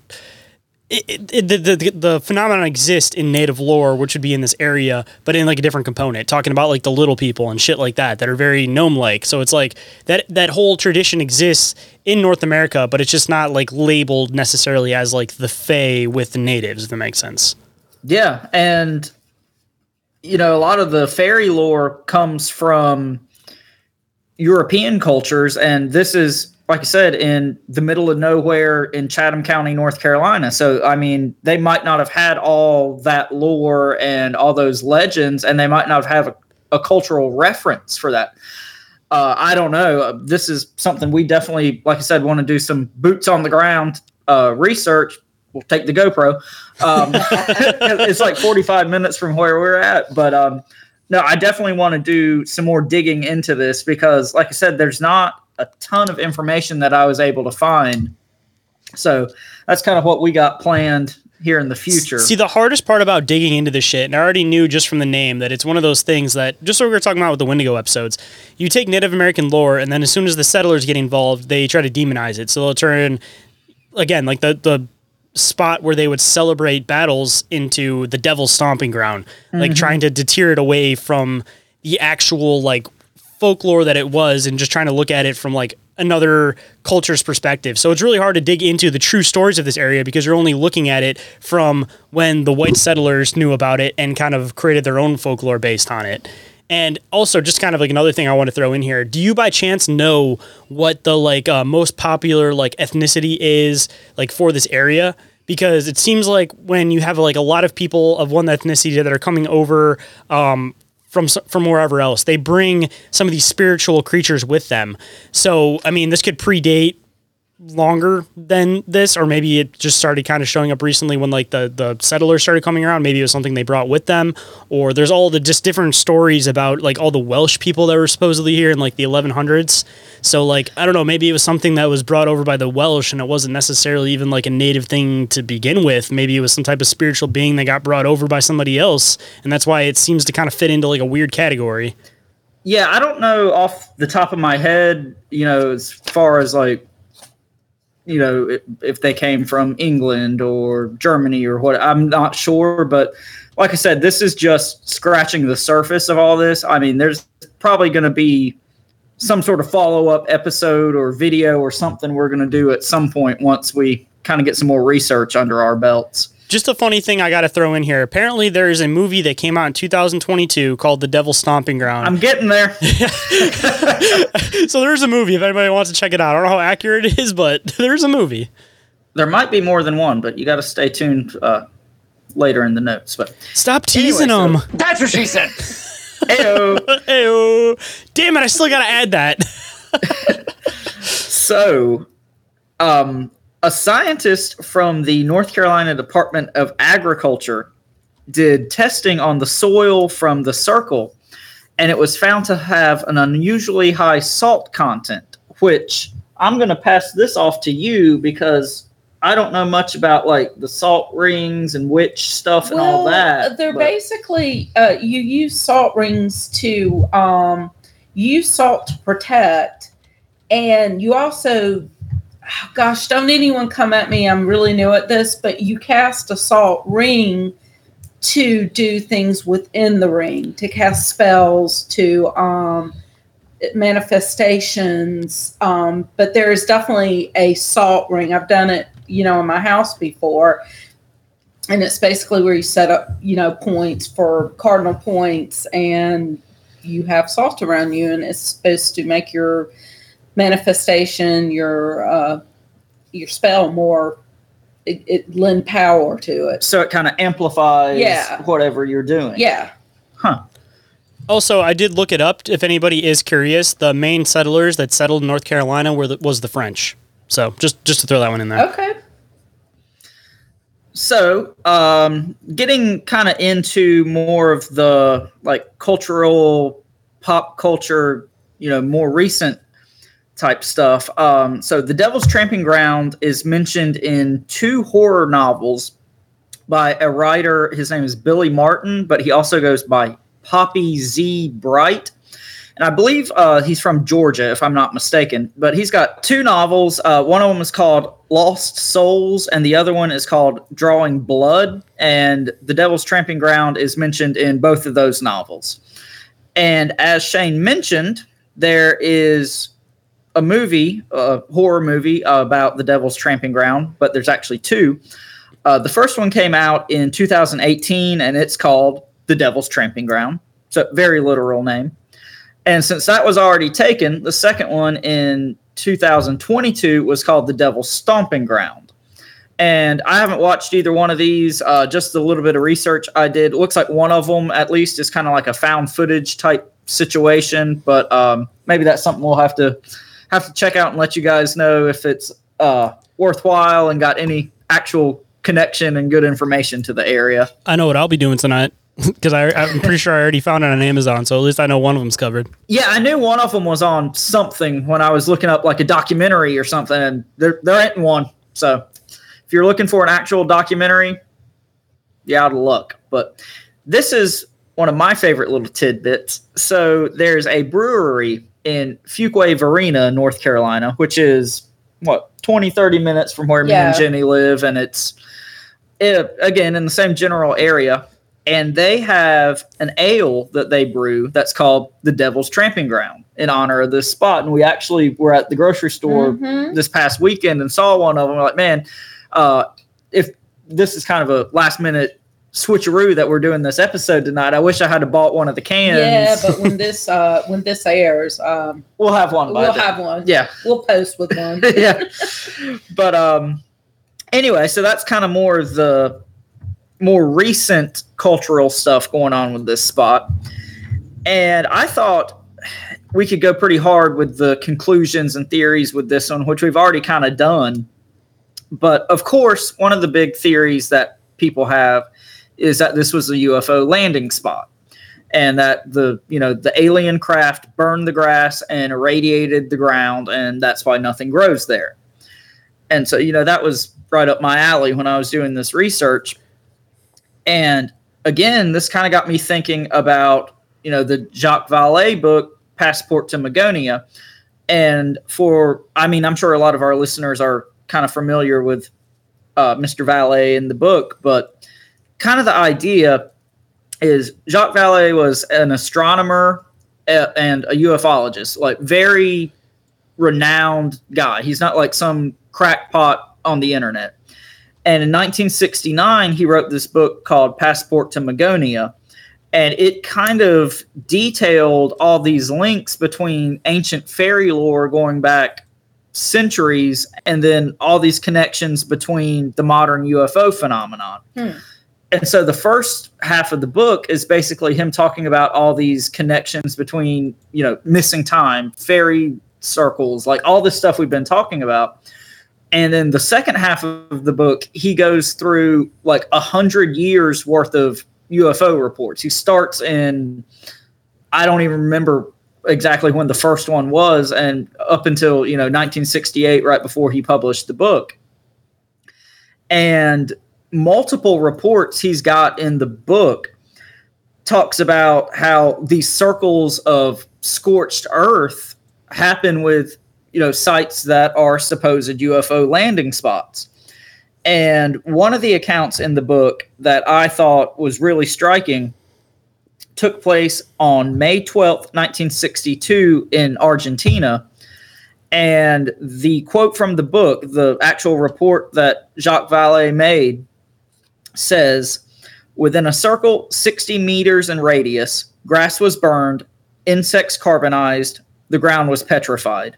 [SPEAKER 11] It, it, the, the the phenomenon exists in native lore, which would be in this area, but in like a different component, talking about like the little people and shit like that that are very gnome like. So it's like that that whole tradition exists in North America, but it's just not like labeled necessarily as like the Fae with the natives. If that makes sense.
[SPEAKER 12] Yeah, and you know, a lot of the fairy lore comes from European cultures, and this is like I said, in the middle of nowhere in Chatham County, North Carolina. So, I mean, they might not have had all that lore and all those legends, and they might not have a, a cultural reference for that. Uh, I don't know. Uh, This is something we definitely, like I said, want to do some boots on the ground uh, research. We'll take the GoPro. Um, it's like 45 minutes from where we're at. But um, no, I definitely want to do some more digging into this because, like I said, there's not a ton of information that I was able to find. So that's kind of what we got planned here in the future.
[SPEAKER 11] See, the hardest part about digging into this shit, and I already knew just from the name that it's one of those things that, just what we were talking about with the Wendigo episodes, you take Native American lore, and then as soon as the settlers get involved, they try to demonize it. So they'll turn, again, like the, the spot where they would celebrate battles into the devil's stomping ground, like
[SPEAKER 14] Mhm.
[SPEAKER 11] trying to deter it away from the actual, like, folklore that it was and just trying to look at it from like another culture's perspective. So it's really hard to dig into the true stories of this area because you're only looking at it from when the white settlers knew about it and kind of created their own folklore based on it. And also, just kind of like another thing I want to throw in here. Do you by chance know what the like uh, most popular like ethnicity is like for this area? Because it seems like when you have like a lot of people of one ethnicity that are coming over um, from from wherever else. They bring some of these spiritual creatures with them. So, I mean, this could predate longer than this or maybe it just started kind of showing up recently when like the the settlers started coming around. Maybe it was something they brought with them or there's all the just different stories about like all the welsh people that were supposedly here in like the 1100s so like i don't know maybe it was something that was brought over by the welsh and it wasn't necessarily even like a native thing to begin with. Maybe it was some type of spiritual being that got brought over by somebody else and that's why it seems to kind of fit into like a weird category.
[SPEAKER 12] Yeah, I don't know off the top of my head, you know, as far as like, you know, if, they came from England or Germany or what, I'm not sure. But like I said, this is just scratching the surface of all this. I mean, there's probably going to be some sort of follow up episode or video or something we're going to do at some point once we kind of get some more research under our belts.
[SPEAKER 11] Just a funny thing I got to throw in here. Apparently, there is a movie that came out in 2022 called The Devil's Stomping Ground.
[SPEAKER 12] I'm getting there.
[SPEAKER 11] so there's a movie if anybody wants to check it out. I don't know how accurate it is, but there's a movie.
[SPEAKER 12] There might be more than one, but you got to stay tuned uh, later in the notes. But
[SPEAKER 11] Stop teasing them.
[SPEAKER 12] That's what she said.
[SPEAKER 11] Ayo. Ayo. Damn it, I still got to add that.
[SPEAKER 12] So, um, a scientist from the North Carolina Department of Agriculture did testing on the soil from the circle, and it was found to have an unusually high salt content. Which I'm going to pass this off to you because I don't know much about like the salt rings and witch stuff and all that.
[SPEAKER 13] They're
[SPEAKER 12] but-
[SPEAKER 13] basically uh, you use salt rings to um, use salt to protect, and you also, oh gosh, don't anyone come at me. I'm really new at this, but you cast a salt ring to do things within the ring, to cast spells, to um, manifestations. Um, but there is definitely a salt ring. I've done it, you know, in my house before and it's basically where you set up you know points for cardinal points and you have salt around you and it's supposed to make your manifestation your uh your spell more it, it lend power to it
[SPEAKER 12] so it kind of amplifies
[SPEAKER 13] Yeah.
[SPEAKER 12] whatever you're doing.
[SPEAKER 13] yeah Huh.
[SPEAKER 11] Also, I did look it up. If anybody is curious, the main settlers that settled North Carolina were the, was the French. So just just to throw that one in there.
[SPEAKER 13] okay
[SPEAKER 12] So, um, getting kind of into more of the like cultural, pop culture, you know, more recent type stuff. Um, so, The Devil's Tramping Ground is mentioned in two horror novels by a writer. His name is Billy Martin, but he also goes by Poppy Z. Brite. And I believe uh, he's from Georgia, if I'm not mistaken. But he's got two novels. Uh, one of them is called Lost Souls, and the other one is called Drawing Blood. And The Devil's Tramping Ground is mentioned in both of those novels. And as Shayn mentioned, there is a movie, a horror movie about The Devil's Tramping Ground, but there's actually two. Uh, the first one came out in 2018, and it's called The Devil's Tramping Ground. So, very literal name. And since that was already taken, the second one in 2022 was called The Devil's Stomping Ground. And I haven't watched either one of these. Uh, just a little bit of research I did. It looks like one of them, at least, is kind of like a found footage type situation. But um, maybe that's something we'll have to have to check out and let you guys know if it's uh, worthwhile and got any actual connection and good information to the area.
[SPEAKER 11] I know what I'll be doing tonight because I'm pretty sure I already found it on Amazon. So at least I know one of them's covered.
[SPEAKER 12] Yeah, I knew one of them was on something when I was looking up like a documentary or something, and there there ain't one. So if you're looking for an actual documentary, you're out of luck. But this is one of my favorite little tidbits. So there's a brewery in Fuquay Varina, North Carolina, which is what 20, 30 minutes from where me and Jennie live, and it's it, again in the same general area. And they have an ale that they brew that's called the Devil's Tramping Ground in honor of this spot. And we actually were at the grocery store
[SPEAKER 13] Mhm.
[SPEAKER 12] this past weekend and saw one of them. We're like, man, uh, if this is kind of a last minute switcheroo that we're doing this episode tonight, I wish I had bought one of the cans.
[SPEAKER 13] Yeah, but when this uh when this airs, um
[SPEAKER 12] we'll have one.
[SPEAKER 13] we'll
[SPEAKER 12] then.
[SPEAKER 13] have one.
[SPEAKER 12] Yeah.
[SPEAKER 13] We'll post with one.
[SPEAKER 12] yeah. But um anyway, so that's kind of more the more recent cultural stuff going on with this spot. And I thought we could go pretty hard with the conclusions and theories with this one, which we've already kind of done. But of course, one of the big theories that people have is that this was a UFO landing spot. And that the you know the alien craft burned the grass and irradiated the ground and that's why nothing grows there. And so you know that was right up my alley when i was doing this research. And again this kind of got me thinking about you know the jacques vallée book passport to magonia. And for i mean i'm sure a lot of our listeners are kind of familiar with uh, mr vallée in the book but kind of the idea is Jacques Vallée was an astronomer uh, and a ufologist, like very renowned guy. He's not like some crackpot on the internet. And in 1969, he wrote this book called Passport to Magonia. And it kind of detailed all these links between ancient fairy lore going back centuries and then all these connections between the modern UFO phenomenon. Hmm. And so the first half of the book is basically him talking about all these connections between, you know, missing time, fairy circles, like all this stuff we've been talking about. And then the second half of the book, he goes through like a hundred years worth of UFO reports. He starts in, I don't even remember exactly when the first one was, and up until, you know, 1968, right before he published the book. And multiple reports he's got in the book talks about how these circles of scorched earth happen with you know sites that are supposed UFO landing spots. And one of the accounts in the book that I thought was really striking took place on May 12th, 1962 in Argentina. And the quote from the book, the actual report that Jacques Vallée made, says within a circle 60 meters in radius, grass was burned, insects carbonized, the ground was petrified.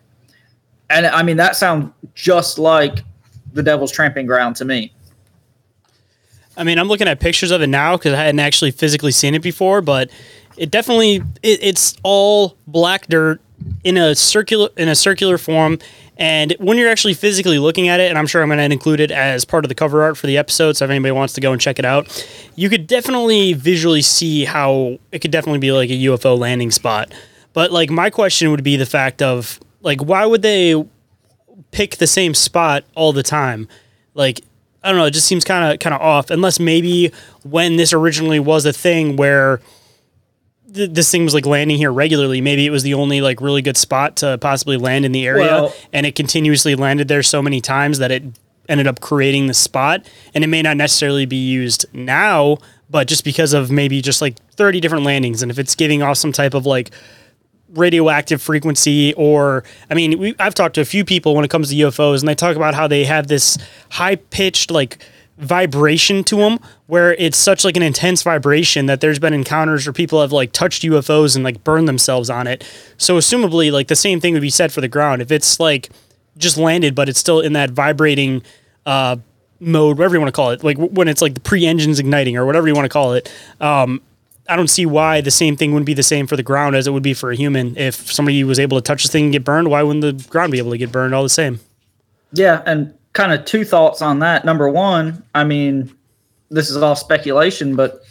[SPEAKER 12] And I mean, that sounds just like the devil's tramping ground to me.
[SPEAKER 11] I mean, I'm looking at pictures of it now because I hadn't actually physically seen it before, but it definitely it, it's all black dirt in a circular in a circular form. And when you're actually physically looking at it, and I'm sure I'm going to include it as part of the cover art for the episode, so if anybody wants to go and check it out, you could definitely visually see how it could definitely be like a UFO landing spot. But like my question would be the fact of like why would they pick the same spot all the time? Like I don't know, it just seems kind of kind of off. Unless maybe when this originally was a thing where th- this thing was like landing here regularly, maybe it was the only like really good spot to possibly land in the area,
[SPEAKER 12] Well-
[SPEAKER 11] and it continuously landed there so many times that it ended up creating the spot. And it may not necessarily be used now, but just because of maybe just like thirty different landings, and if it's giving off some type of like radioactive frequency or I mean we, I've talked to a few people when it comes to UFOs and they talk about how they have this high pitched like vibration to them where it's such like an intense vibration that there's been encounters where people have like touched UFOs and like burned themselves on it. So assumably like the same thing would be said for the ground. If it's like just landed but it's still in that vibrating uh mode, whatever you want to call it, like w- when it's like the pre-engines igniting or whatever you want to call it. Um I don't see why the same thing wouldn't be the same for the ground as it would be for a human. If somebody was able to touch this thing and get burned, why wouldn't the ground be able to get burned all the same?
[SPEAKER 12] Yeah, and kind of two thoughts on that. Number one, I mean, this is all speculation, but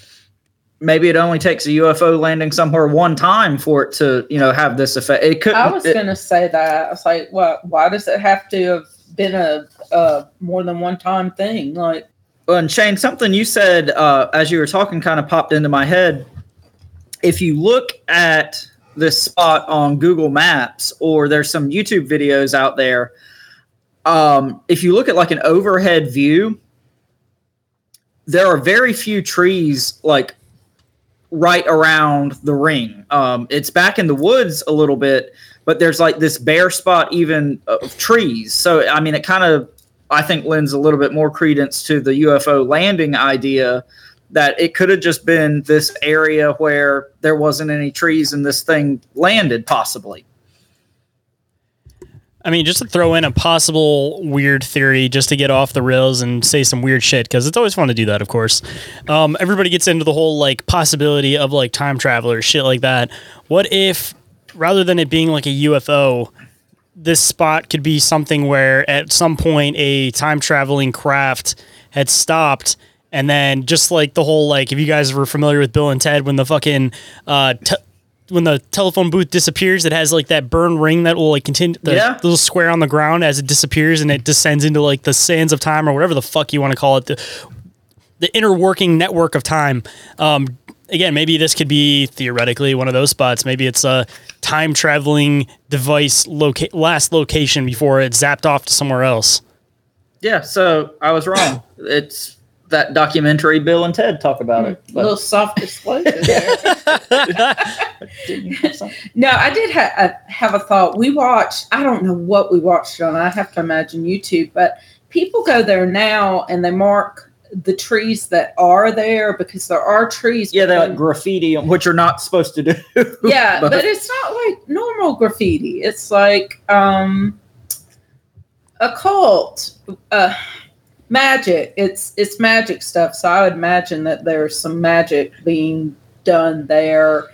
[SPEAKER 12] maybe it only takes a UFO landing somewhere one time for it to, you know, have this effect. It could.
[SPEAKER 13] I was gonna say that. I was like, what? Why does it have to have been a, a more than one time thing? Like,
[SPEAKER 12] Well, and Shayn, something you said uh, as you were talking kind of popped into my head. If you look at this spot on Google Maps, or there's some YouTube videos out there, um, if you look at like an overhead view, there are very few trees like right around the ring. Um, it's back in the woods a little bit, but there's like this bare spot even of trees. So I mean, it kind of I think lends a little bit more credence to the UFO landing idea that it could have just been this area where there wasn't any trees and this thing landed possibly.
[SPEAKER 11] I mean, just to throw in a possible weird theory, just to get off the rails and say some weird shit, because it's always fun to do that, of course. Um, everybody gets into the whole like possibility of like time travelers, shit like that. What if, rather than it being like a UFO, this spot could be something where at some point a time traveling craft had stopped and then just like the whole like if you guys were familiar with Bill and Ted when the fucking uh te- when the telephone booth disappears it has like that burn ring that will like continue the
[SPEAKER 12] Yeah.
[SPEAKER 11] little square on the ground as it disappears and it descends into like the sands of time or whatever the fuck you want to call it the the inner working network of time um again maybe this could be theoretically one of those spots maybe it's a time traveling device loca- last location before it zapped off to somewhere else
[SPEAKER 12] Yeah, so I was wrong. it's that documentary Bill and Ted talk about it.
[SPEAKER 13] a little soft disclosure there. no, I did ha- uh, have a thought. We watched, I don't know what we watched on, I have to imagine YouTube, but people go there now and they mark the trees that are there because there are trees.
[SPEAKER 12] Yeah, they like graffiti, which you're not supposed to do.
[SPEAKER 13] yeah, but, it's not like normal graffiti. It's like um occult, uh magic. It's it's magic stuff. So I would imagine that there's some magic being done there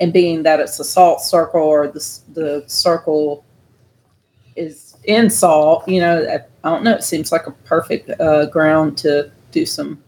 [SPEAKER 13] and being that it's a salt circle or the the circle is in salt, you know, I, I don't know, it seems like a perfect uh ground to do some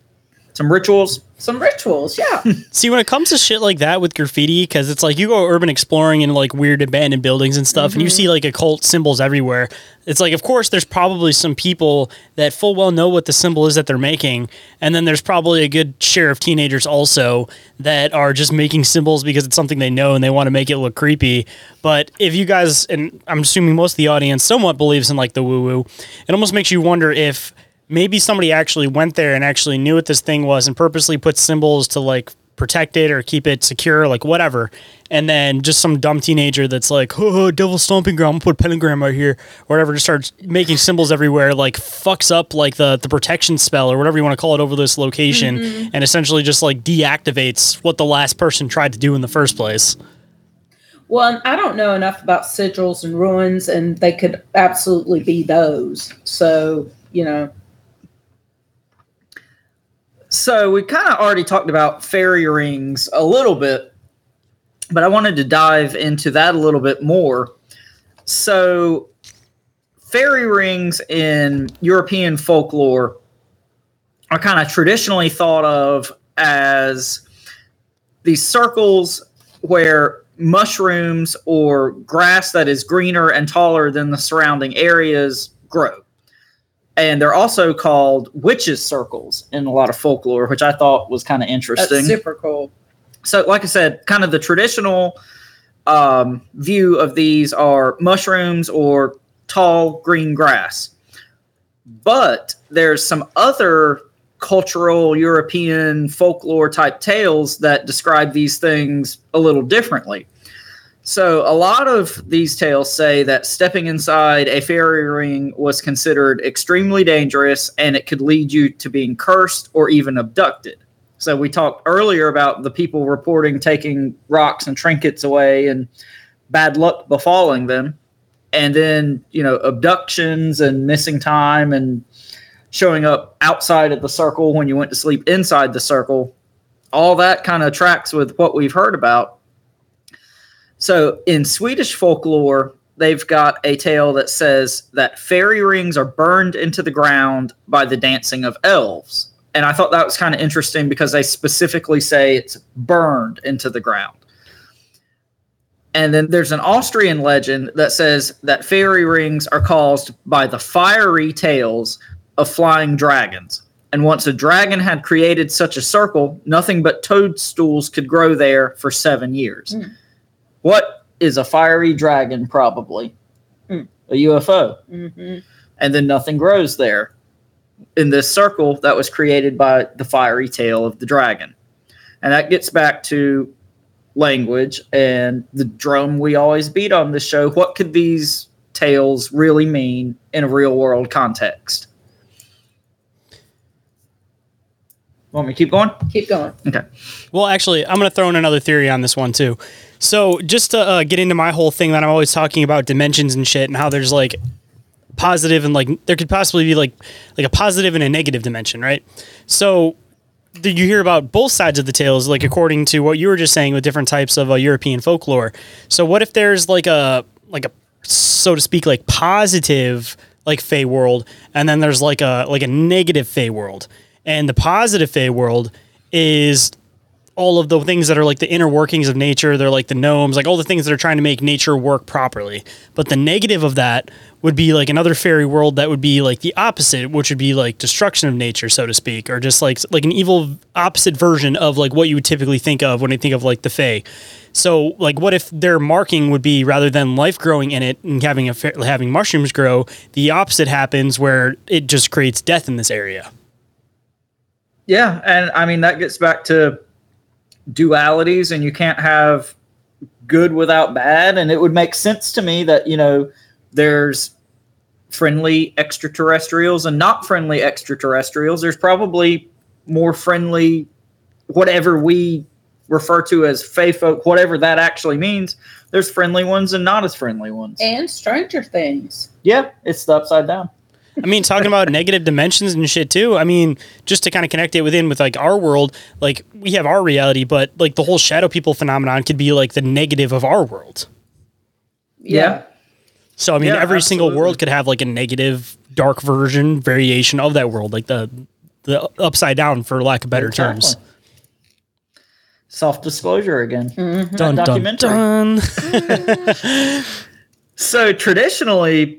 [SPEAKER 12] some rituals.
[SPEAKER 13] Some rituals, yeah.
[SPEAKER 11] See, when it comes to shit like that with graffiti, because it's like you go urban exploring in like weird abandoned buildings and stuff, and you
[SPEAKER 13] Mhm.
[SPEAKER 11] see like occult symbols everywhere. It's like, of course, there's probably some people that full well know what the symbol is that they're making, and then there's probably a good share of teenagers also that are just making symbols because it's something they know and they want to make it look creepy. But if you guys, and I'm assuming most of the audience somewhat believes in like the woo woo, it almost makes you wonder if maybe somebody actually went there and actually knew what this thing was and purposely put symbols to like protect it or keep it secure, like whatever. And then just some dumb teenager that's like, oh, devil stomping ground, I'm gonna put a pentagram right here, or whatever, just starts making symbols everywhere, like fucks up like the the protection spell or whatever you want to call it over this location,
[SPEAKER 13] Mhm.
[SPEAKER 11] and essentially just like deactivates what the last person tried to do in the first place.
[SPEAKER 13] Well, I don't know enough about sigils and runes, and they could absolutely be those. So, you know,
[SPEAKER 12] So we kind of already talked about fairy rings a little bit, but I wanted to dive into that a little bit more. So fairy rings in European folklore are kind of traditionally thought of as these circles where mushrooms or grass that is greener and taller than the surrounding areas grow and they're also called witches circles in a lot of folklore, which I thought was kind of interesting.
[SPEAKER 13] that's super cool.
[SPEAKER 12] so, like I said, kind of the traditional um, view of these are mushrooms or tall green grass. But there's some other cultural European folklore type tales that describe these things a little differently. So, a lot of these tales say that stepping inside a fairy ring was considered extremely dangerous and it could lead you to being cursed or even abducted. So, we talked earlier about the people reporting taking rocks and trinkets away and bad luck befalling them. And then, you know, abductions and missing time and showing up outside of the circle when you went to sleep inside the circle. All that kind of tracks with what we've heard about so in Swedish folklore, they've got a tale that says that fairy rings are burned into the ground by the dancing of elves. And I thought that was kind of interesting because they specifically say it's burned into the ground. And then there's an Austrian legend that says that fairy rings are caused by the fiery tails of flying dragons. And once a dragon had created such a circle, nothing but toadstools could grow there for seven years. Mm. What is a fiery dragon? Probably mm. a UFO. Mm-hmm. And then nothing grows there in this circle that was created by the fiery tail of the dragon. And that gets back to language and the drum we always beat on the show. What could these tales really mean in a real world context? Want me to keep going?
[SPEAKER 13] Keep going.
[SPEAKER 12] Okay.
[SPEAKER 11] Well, actually, I'm going to throw in another theory on this one too. So, just to uh, get into my whole thing that I'm always talking about dimensions and shit, and how there's like positive and like there could possibly be like like a positive and a negative dimension, right? So, did you hear about both sides of the tales, like according to what you were just saying with different types of uh, European folklore. So, what if there's like a like a so to speak like positive like Fey world, and then there's like a like a negative Fey world, and the positive Fey world is all of the things that are like the inner workings of nature. They're like the gnomes, like all the things that are trying to make nature work properly. But the negative of that would be like another fairy world that would be like the opposite, which would be like destruction of nature, so to speak, or just like like an evil opposite version of like what you would typically think of when you think of like the fae. So like, what if their marking would be rather than life growing in it and having a having mushrooms grow, the opposite happens where it just creates death in this area.
[SPEAKER 12] Yeah, and I mean that gets back to dualities and you can't have good without bad and it would make sense to me that you know there's friendly extraterrestrials and not friendly extraterrestrials. There's probably more friendly whatever we refer to as fey folk whatever that actually means. There's friendly ones and not as friendly ones.
[SPEAKER 13] And stranger things.
[SPEAKER 12] Yeah it's the upside down
[SPEAKER 11] I mean, talking about negative dimensions and shit too. I mean, just to kind of connect it within with like our world, like we have our reality, but like the whole shadow people phenomenon could be like the negative of our world.
[SPEAKER 12] Yeah.
[SPEAKER 11] So I mean,
[SPEAKER 12] Yeah,
[SPEAKER 11] every single world could have like a negative, dark version variation of that world, like the the upside down, for lack of better terms.
[SPEAKER 12] Self disclosure again.
[SPEAKER 11] Dun dun
[SPEAKER 12] Documentary.
[SPEAKER 11] dun.
[SPEAKER 12] So traditionally,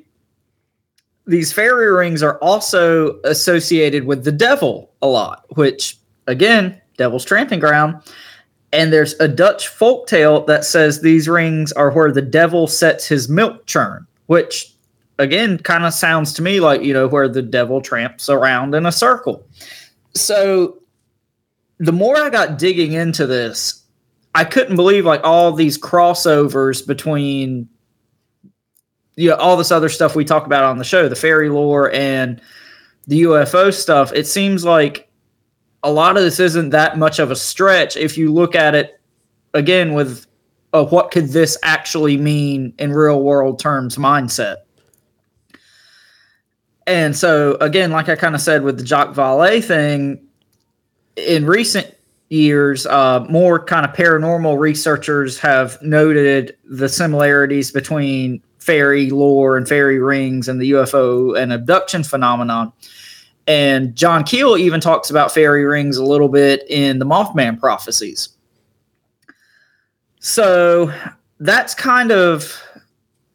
[SPEAKER 12] these fairy rings are also associated with the devil a lot, which again, devil's tramping ground. And there's a Dutch folk tale that says these rings are where the devil sets his milk churn, which again kind of sounds to me like, you know, where the devil tramps around in a circle. So the more I got digging into this, I couldn't believe like all these crossovers between you know, all this other stuff we talk about on the show, the fairy lore and the UFO stuff. It seems like a lot of this isn't that much of a stretch if you look at it again with a what could this actually mean in real world terms mindset. And so again, like I kind of said with the Jacques Vallée thing, in recent years, uh, more kind of paranormal researchers have noted the similarities between fairy lore and fairy rings and the UFO and abduction phenomenon. And John Keel even talks about fairy rings a little bit in the Mothman prophecies. So that's kind of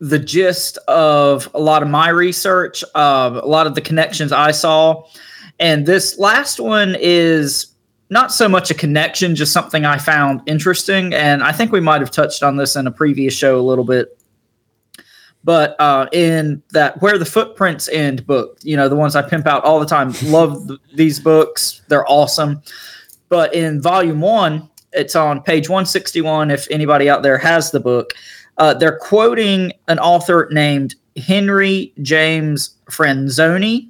[SPEAKER 12] the gist of a lot of my research, uh, a lot of the connections I saw. And this last one is not so much a connection, just something I found interesting. And I think we might have touched on this in a previous show a little bit. But uh, in that Where the Footprints End book, you know, the ones I pimp out all the time, love th- these books. They're awesome. But in volume one, it's on page 161. If anybody out there has the book, uh, they're quoting an author named Henry James Franzoni.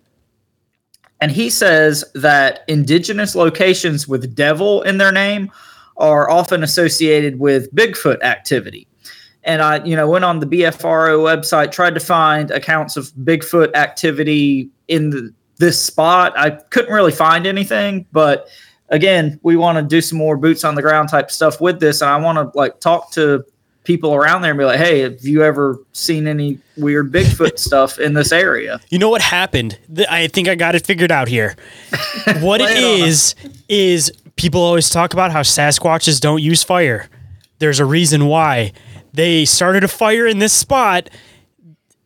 [SPEAKER 12] And he says that indigenous locations with devil in their name are often associated with Bigfoot activity. And I, you know, went on the BFRO website, tried to find accounts of Bigfoot activity in the, this spot. I couldn't really find anything, but again, we want to do some more boots on the ground type stuff with this. And I want to like talk to people around there and be like, hey, have you ever seen any weird Bigfoot stuff in this area?
[SPEAKER 11] You know what happened? I think I got it figured out here. what it is is people always talk about how Sasquatches don't use fire. There's a reason why. They started a fire in this spot.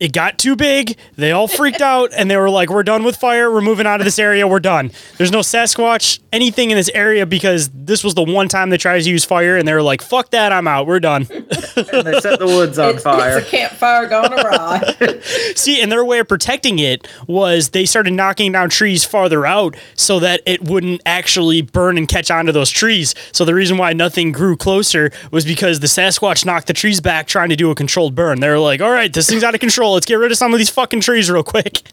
[SPEAKER 11] It got too big. They all freaked out and they were like, "We're done with fire. We're moving out of this area. We're done." There's no Sasquatch anything in this area because this was the one time they tried to use fire and they were like, "Fuck that. I'm out. We're done."
[SPEAKER 12] And they set the woods on
[SPEAKER 13] It's,
[SPEAKER 12] fire.
[SPEAKER 13] it's a campfire gone awry.
[SPEAKER 11] See, and their way of protecting it was they started knocking down trees farther out so that it wouldn't actually burn and catch onto those trees. So the reason why nothing grew closer was because the Sasquatch knocked the trees back trying to do a controlled burn. They were like, all right, this thing's out of control. Let's get rid of some of these fucking trees real quick.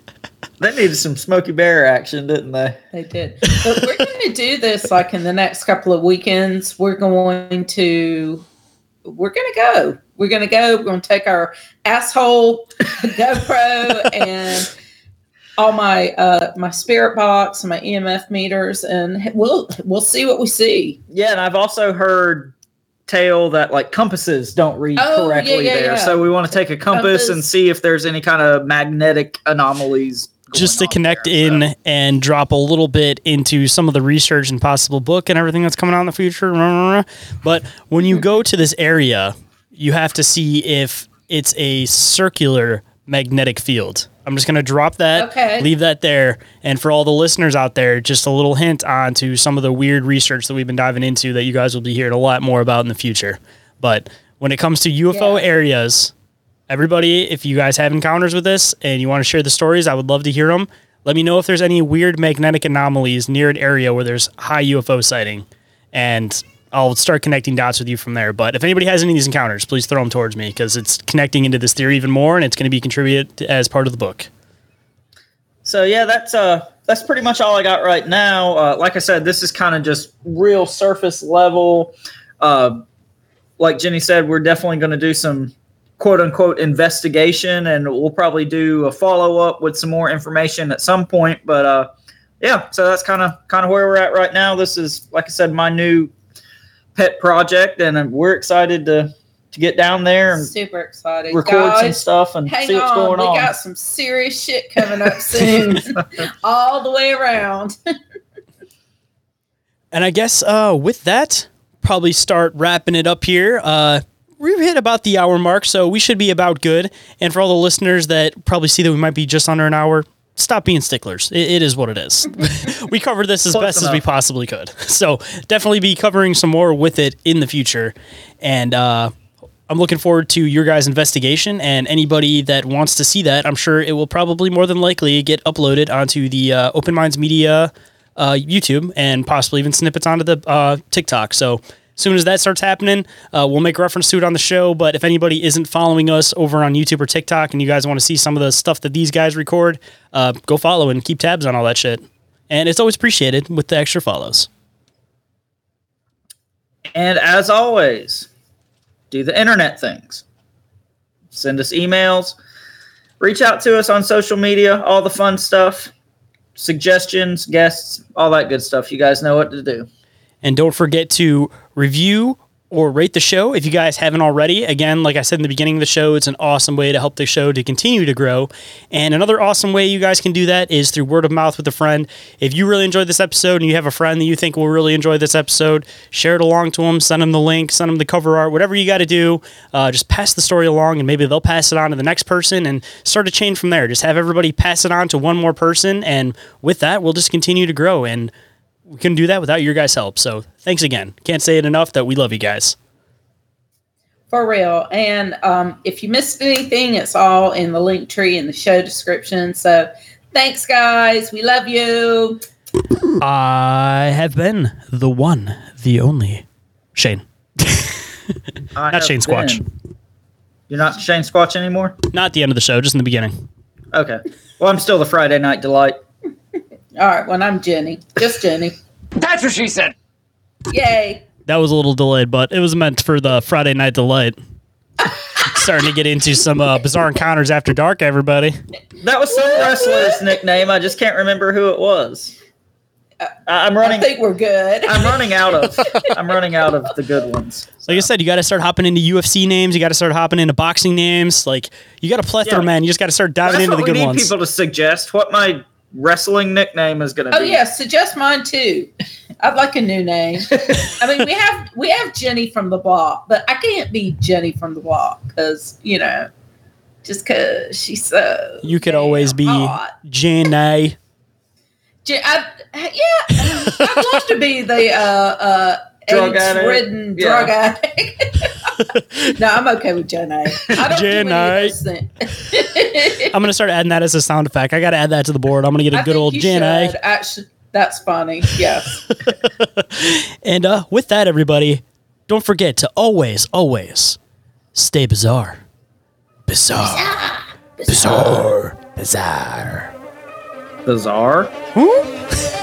[SPEAKER 12] They needed some Smokey Bear action, didn't they?
[SPEAKER 13] They did. But we're going to do this like in the next couple of weekends. We're going to, we're going to go. We're going to go. We're going to take our asshole GoPro and all my uh my spirit box and my EMF meters, and we'll we'll see what we see.
[SPEAKER 12] Yeah, and I've also heard tale that like compasses don't read
[SPEAKER 13] Oh,
[SPEAKER 12] correctly
[SPEAKER 13] yeah,
[SPEAKER 12] there.
[SPEAKER 13] yeah.
[SPEAKER 12] So we want to take a compass, and see if there's any kind of magnetic anomalies.
[SPEAKER 11] Just to connect
[SPEAKER 12] there,
[SPEAKER 11] in
[SPEAKER 12] so.
[SPEAKER 11] and drop a little bit into some of the research and possible book and everything that's coming out in the future. But when you go to this area, you have to see if it's a circular magnetic field. I'm just going to drop that,
[SPEAKER 13] Okay.
[SPEAKER 11] leave that there. And for all the listeners out there, just a little hint on to some of the weird research that we've been diving into that you guys will be hearing a lot more about in the future. But when it comes to UFO
[SPEAKER 13] Yeah.
[SPEAKER 11] areas, everybody, if you guys have encounters with this and you want to share the stories, I would love to hear them. Let me know if there's any weird magnetic anomalies near an area where there's high UFO sighting, and I'll start connecting dots with you from there. But if anybody has any of these encounters, please throw them towards me because it's connecting into this theory even more, and it's going to be contributed as part of the book.
[SPEAKER 12] So yeah, that's uh that's pretty much all I got right now. Uh, like I said, this is kind of just real surface level. Uh, like Jennie said, we're definitely going to do some quote unquote investigation, and we'll probably do a follow up with some more information at some point. But uh, yeah, so that's kind of kind of where we're at right now. This is like I said, my new pet project, and we're excited to to get down there and
[SPEAKER 13] Super excited,
[SPEAKER 12] record some stuff and
[SPEAKER 13] Hang
[SPEAKER 12] see what's
[SPEAKER 13] on,
[SPEAKER 12] going
[SPEAKER 13] we
[SPEAKER 12] on.
[SPEAKER 13] We got some serious shit coming up soon, all the way around.
[SPEAKER 11] And I guess uh, with that, probably start wrapping it up here. Uh, we've hit about the hour mark, so we should be about good. And for all the listeners that probably see that we might be just under an hour, stop being sticklers. It, it is what it is. we covered this as
[SPEAKER 12] Close
[SPEAKER 11] best as we possibly could. So definitely be covering some more with it in the future. And uh, I'm looking forward to your guys' investigation and anybody that wants to see that. I'm sure it will probably more than likely get uploaded onto the uh, Open Minds Media uh, YouTube and possibly even snippets onto the uh, TikTok. So soon as that starts happening, uh, we'll make reference to it on the show. But if anybody isn't following us over on YouTube or TikTok and you guys want to see some of the stuff that these guys record, uh, go follow and keep tabs on all that shit. And it's always appreciated with the extra follows.
[SPEAKER 12] And as always, do the internet things. Send us emails, reach out to us on social media, all the fun stuff, suggestions, guests, all that good stuff. You guys know what to do.
[SPEAKER 11] And don't forget to review or rate the show if you guys haven't already. Again, like I said in the beginning of the show, it's an awesome way to help the show to continue to grow. And another awesome way you guys can do that is through word of mouth with a friend. If you really enjoyed this episode and you have a friend that you think will really enjoy this episode, share it along to them, send them the link, send them the cover art, whatever you got to do. Uh, just pass the story along and maybe they'll pass it on to the next person and start a chain from there. Just have everybody pass it on to one more person. And with that, we'll just continue to grow. And we couldn't do that without your guys' help. So thanks again. Can't say it enough that we love you guys.
[SPEAKER 13] For real. And um, if you missed anything, it's all in the Linktree in the show description. So thanks, guys. We love you.
[SPEAKER 11] I have been the one, the only
[SPEAKER 12] Shayn.
[SPEAKER 11] Not Shayn Squatch.
[SPEAKER 12] been. You're not Shayn Squatch anymore?
[SPEAKER 11] Not at the end of the show, just in the beginning.
[SPEAKER 12] Okay. Well, I'm still the Friday Night Delight.
[SPEAKER 13] All right, well, I'm Jennie. Just Jennie.
[SPEAKER 14] That's what she said.
[SPEAKER 13] Yay.
[SPEAKER 11] That was a little delayed, but it was meant for the Friday Night Delight. Starting to get into some uh, bizarre encounters after dark, everybody.
[SPEAKER 12] That was some wrestler's nickname. I just can't remember who it was. I- I'm running.
[SPEAKER 13] I think we're good.
[SPEAKER 12] I'm running out of. I'm running out of the good ones.
[SPEAKER 11] Like I said, you got to start hopping into UFC names. You got to start hopping into boxing names. Like you got a plethora,
[SPEAKER 12] Yeah.
[SPEAKER 11] man. You just got to start diving
[SPEAKER 12] That's
[SPEAKER 11] into
[SPEAKER 12] what
[SPEAKER 11] the
[SPEAKER 12] we
[SPEAKER 11] good
[SPEAKER 12] need
[SPEAKER 11] ones.
[SPEAKER 12] people to suggest what my wrestling nickname is going to
[SPEAKER 13] Oh
[SPEAKER 12] be.
[SPEAKER 13] yeah, suggest mine too. I'd like a new name. I mean, we have we have Jenny from the block, but I can't be Jenny from the block because you know, just because she's so.
[SPEAKER 11] You could always be
[SPEAKER 13] hot.
[SPEAKER 11] Jennie.
[SPEAKER 13] Je- I, yeah, I'd love to be the uh, uh,
[SPEAKER 12] Drug addict.
[SPEAKER 13] AIDS-ridden
[SPEAKER 12] Yeah.
[SPEAKER 13] drug addict. no, I'm okay with Jennie. I don't do any of those things.
[SPEAKER 11] I'm gonna start adding that as a sound effect. I got to add that to the board. I'm gonna get a
[SPEAKER 13] I
[SPEAKER 11] good old
[SPEAKER 13] you
[SPEAKER 11] Jennie.
[SPEAKER 13] should. Actually, that's funny. Yes.
[SPEAKER 11] And uh, with that, everybody, don't forget to always, always stay bizarre. Bizarre. Bizarre. Bizarre.
[SPEAKER 12] Bizarre.
[SPEAKER 11] Huh?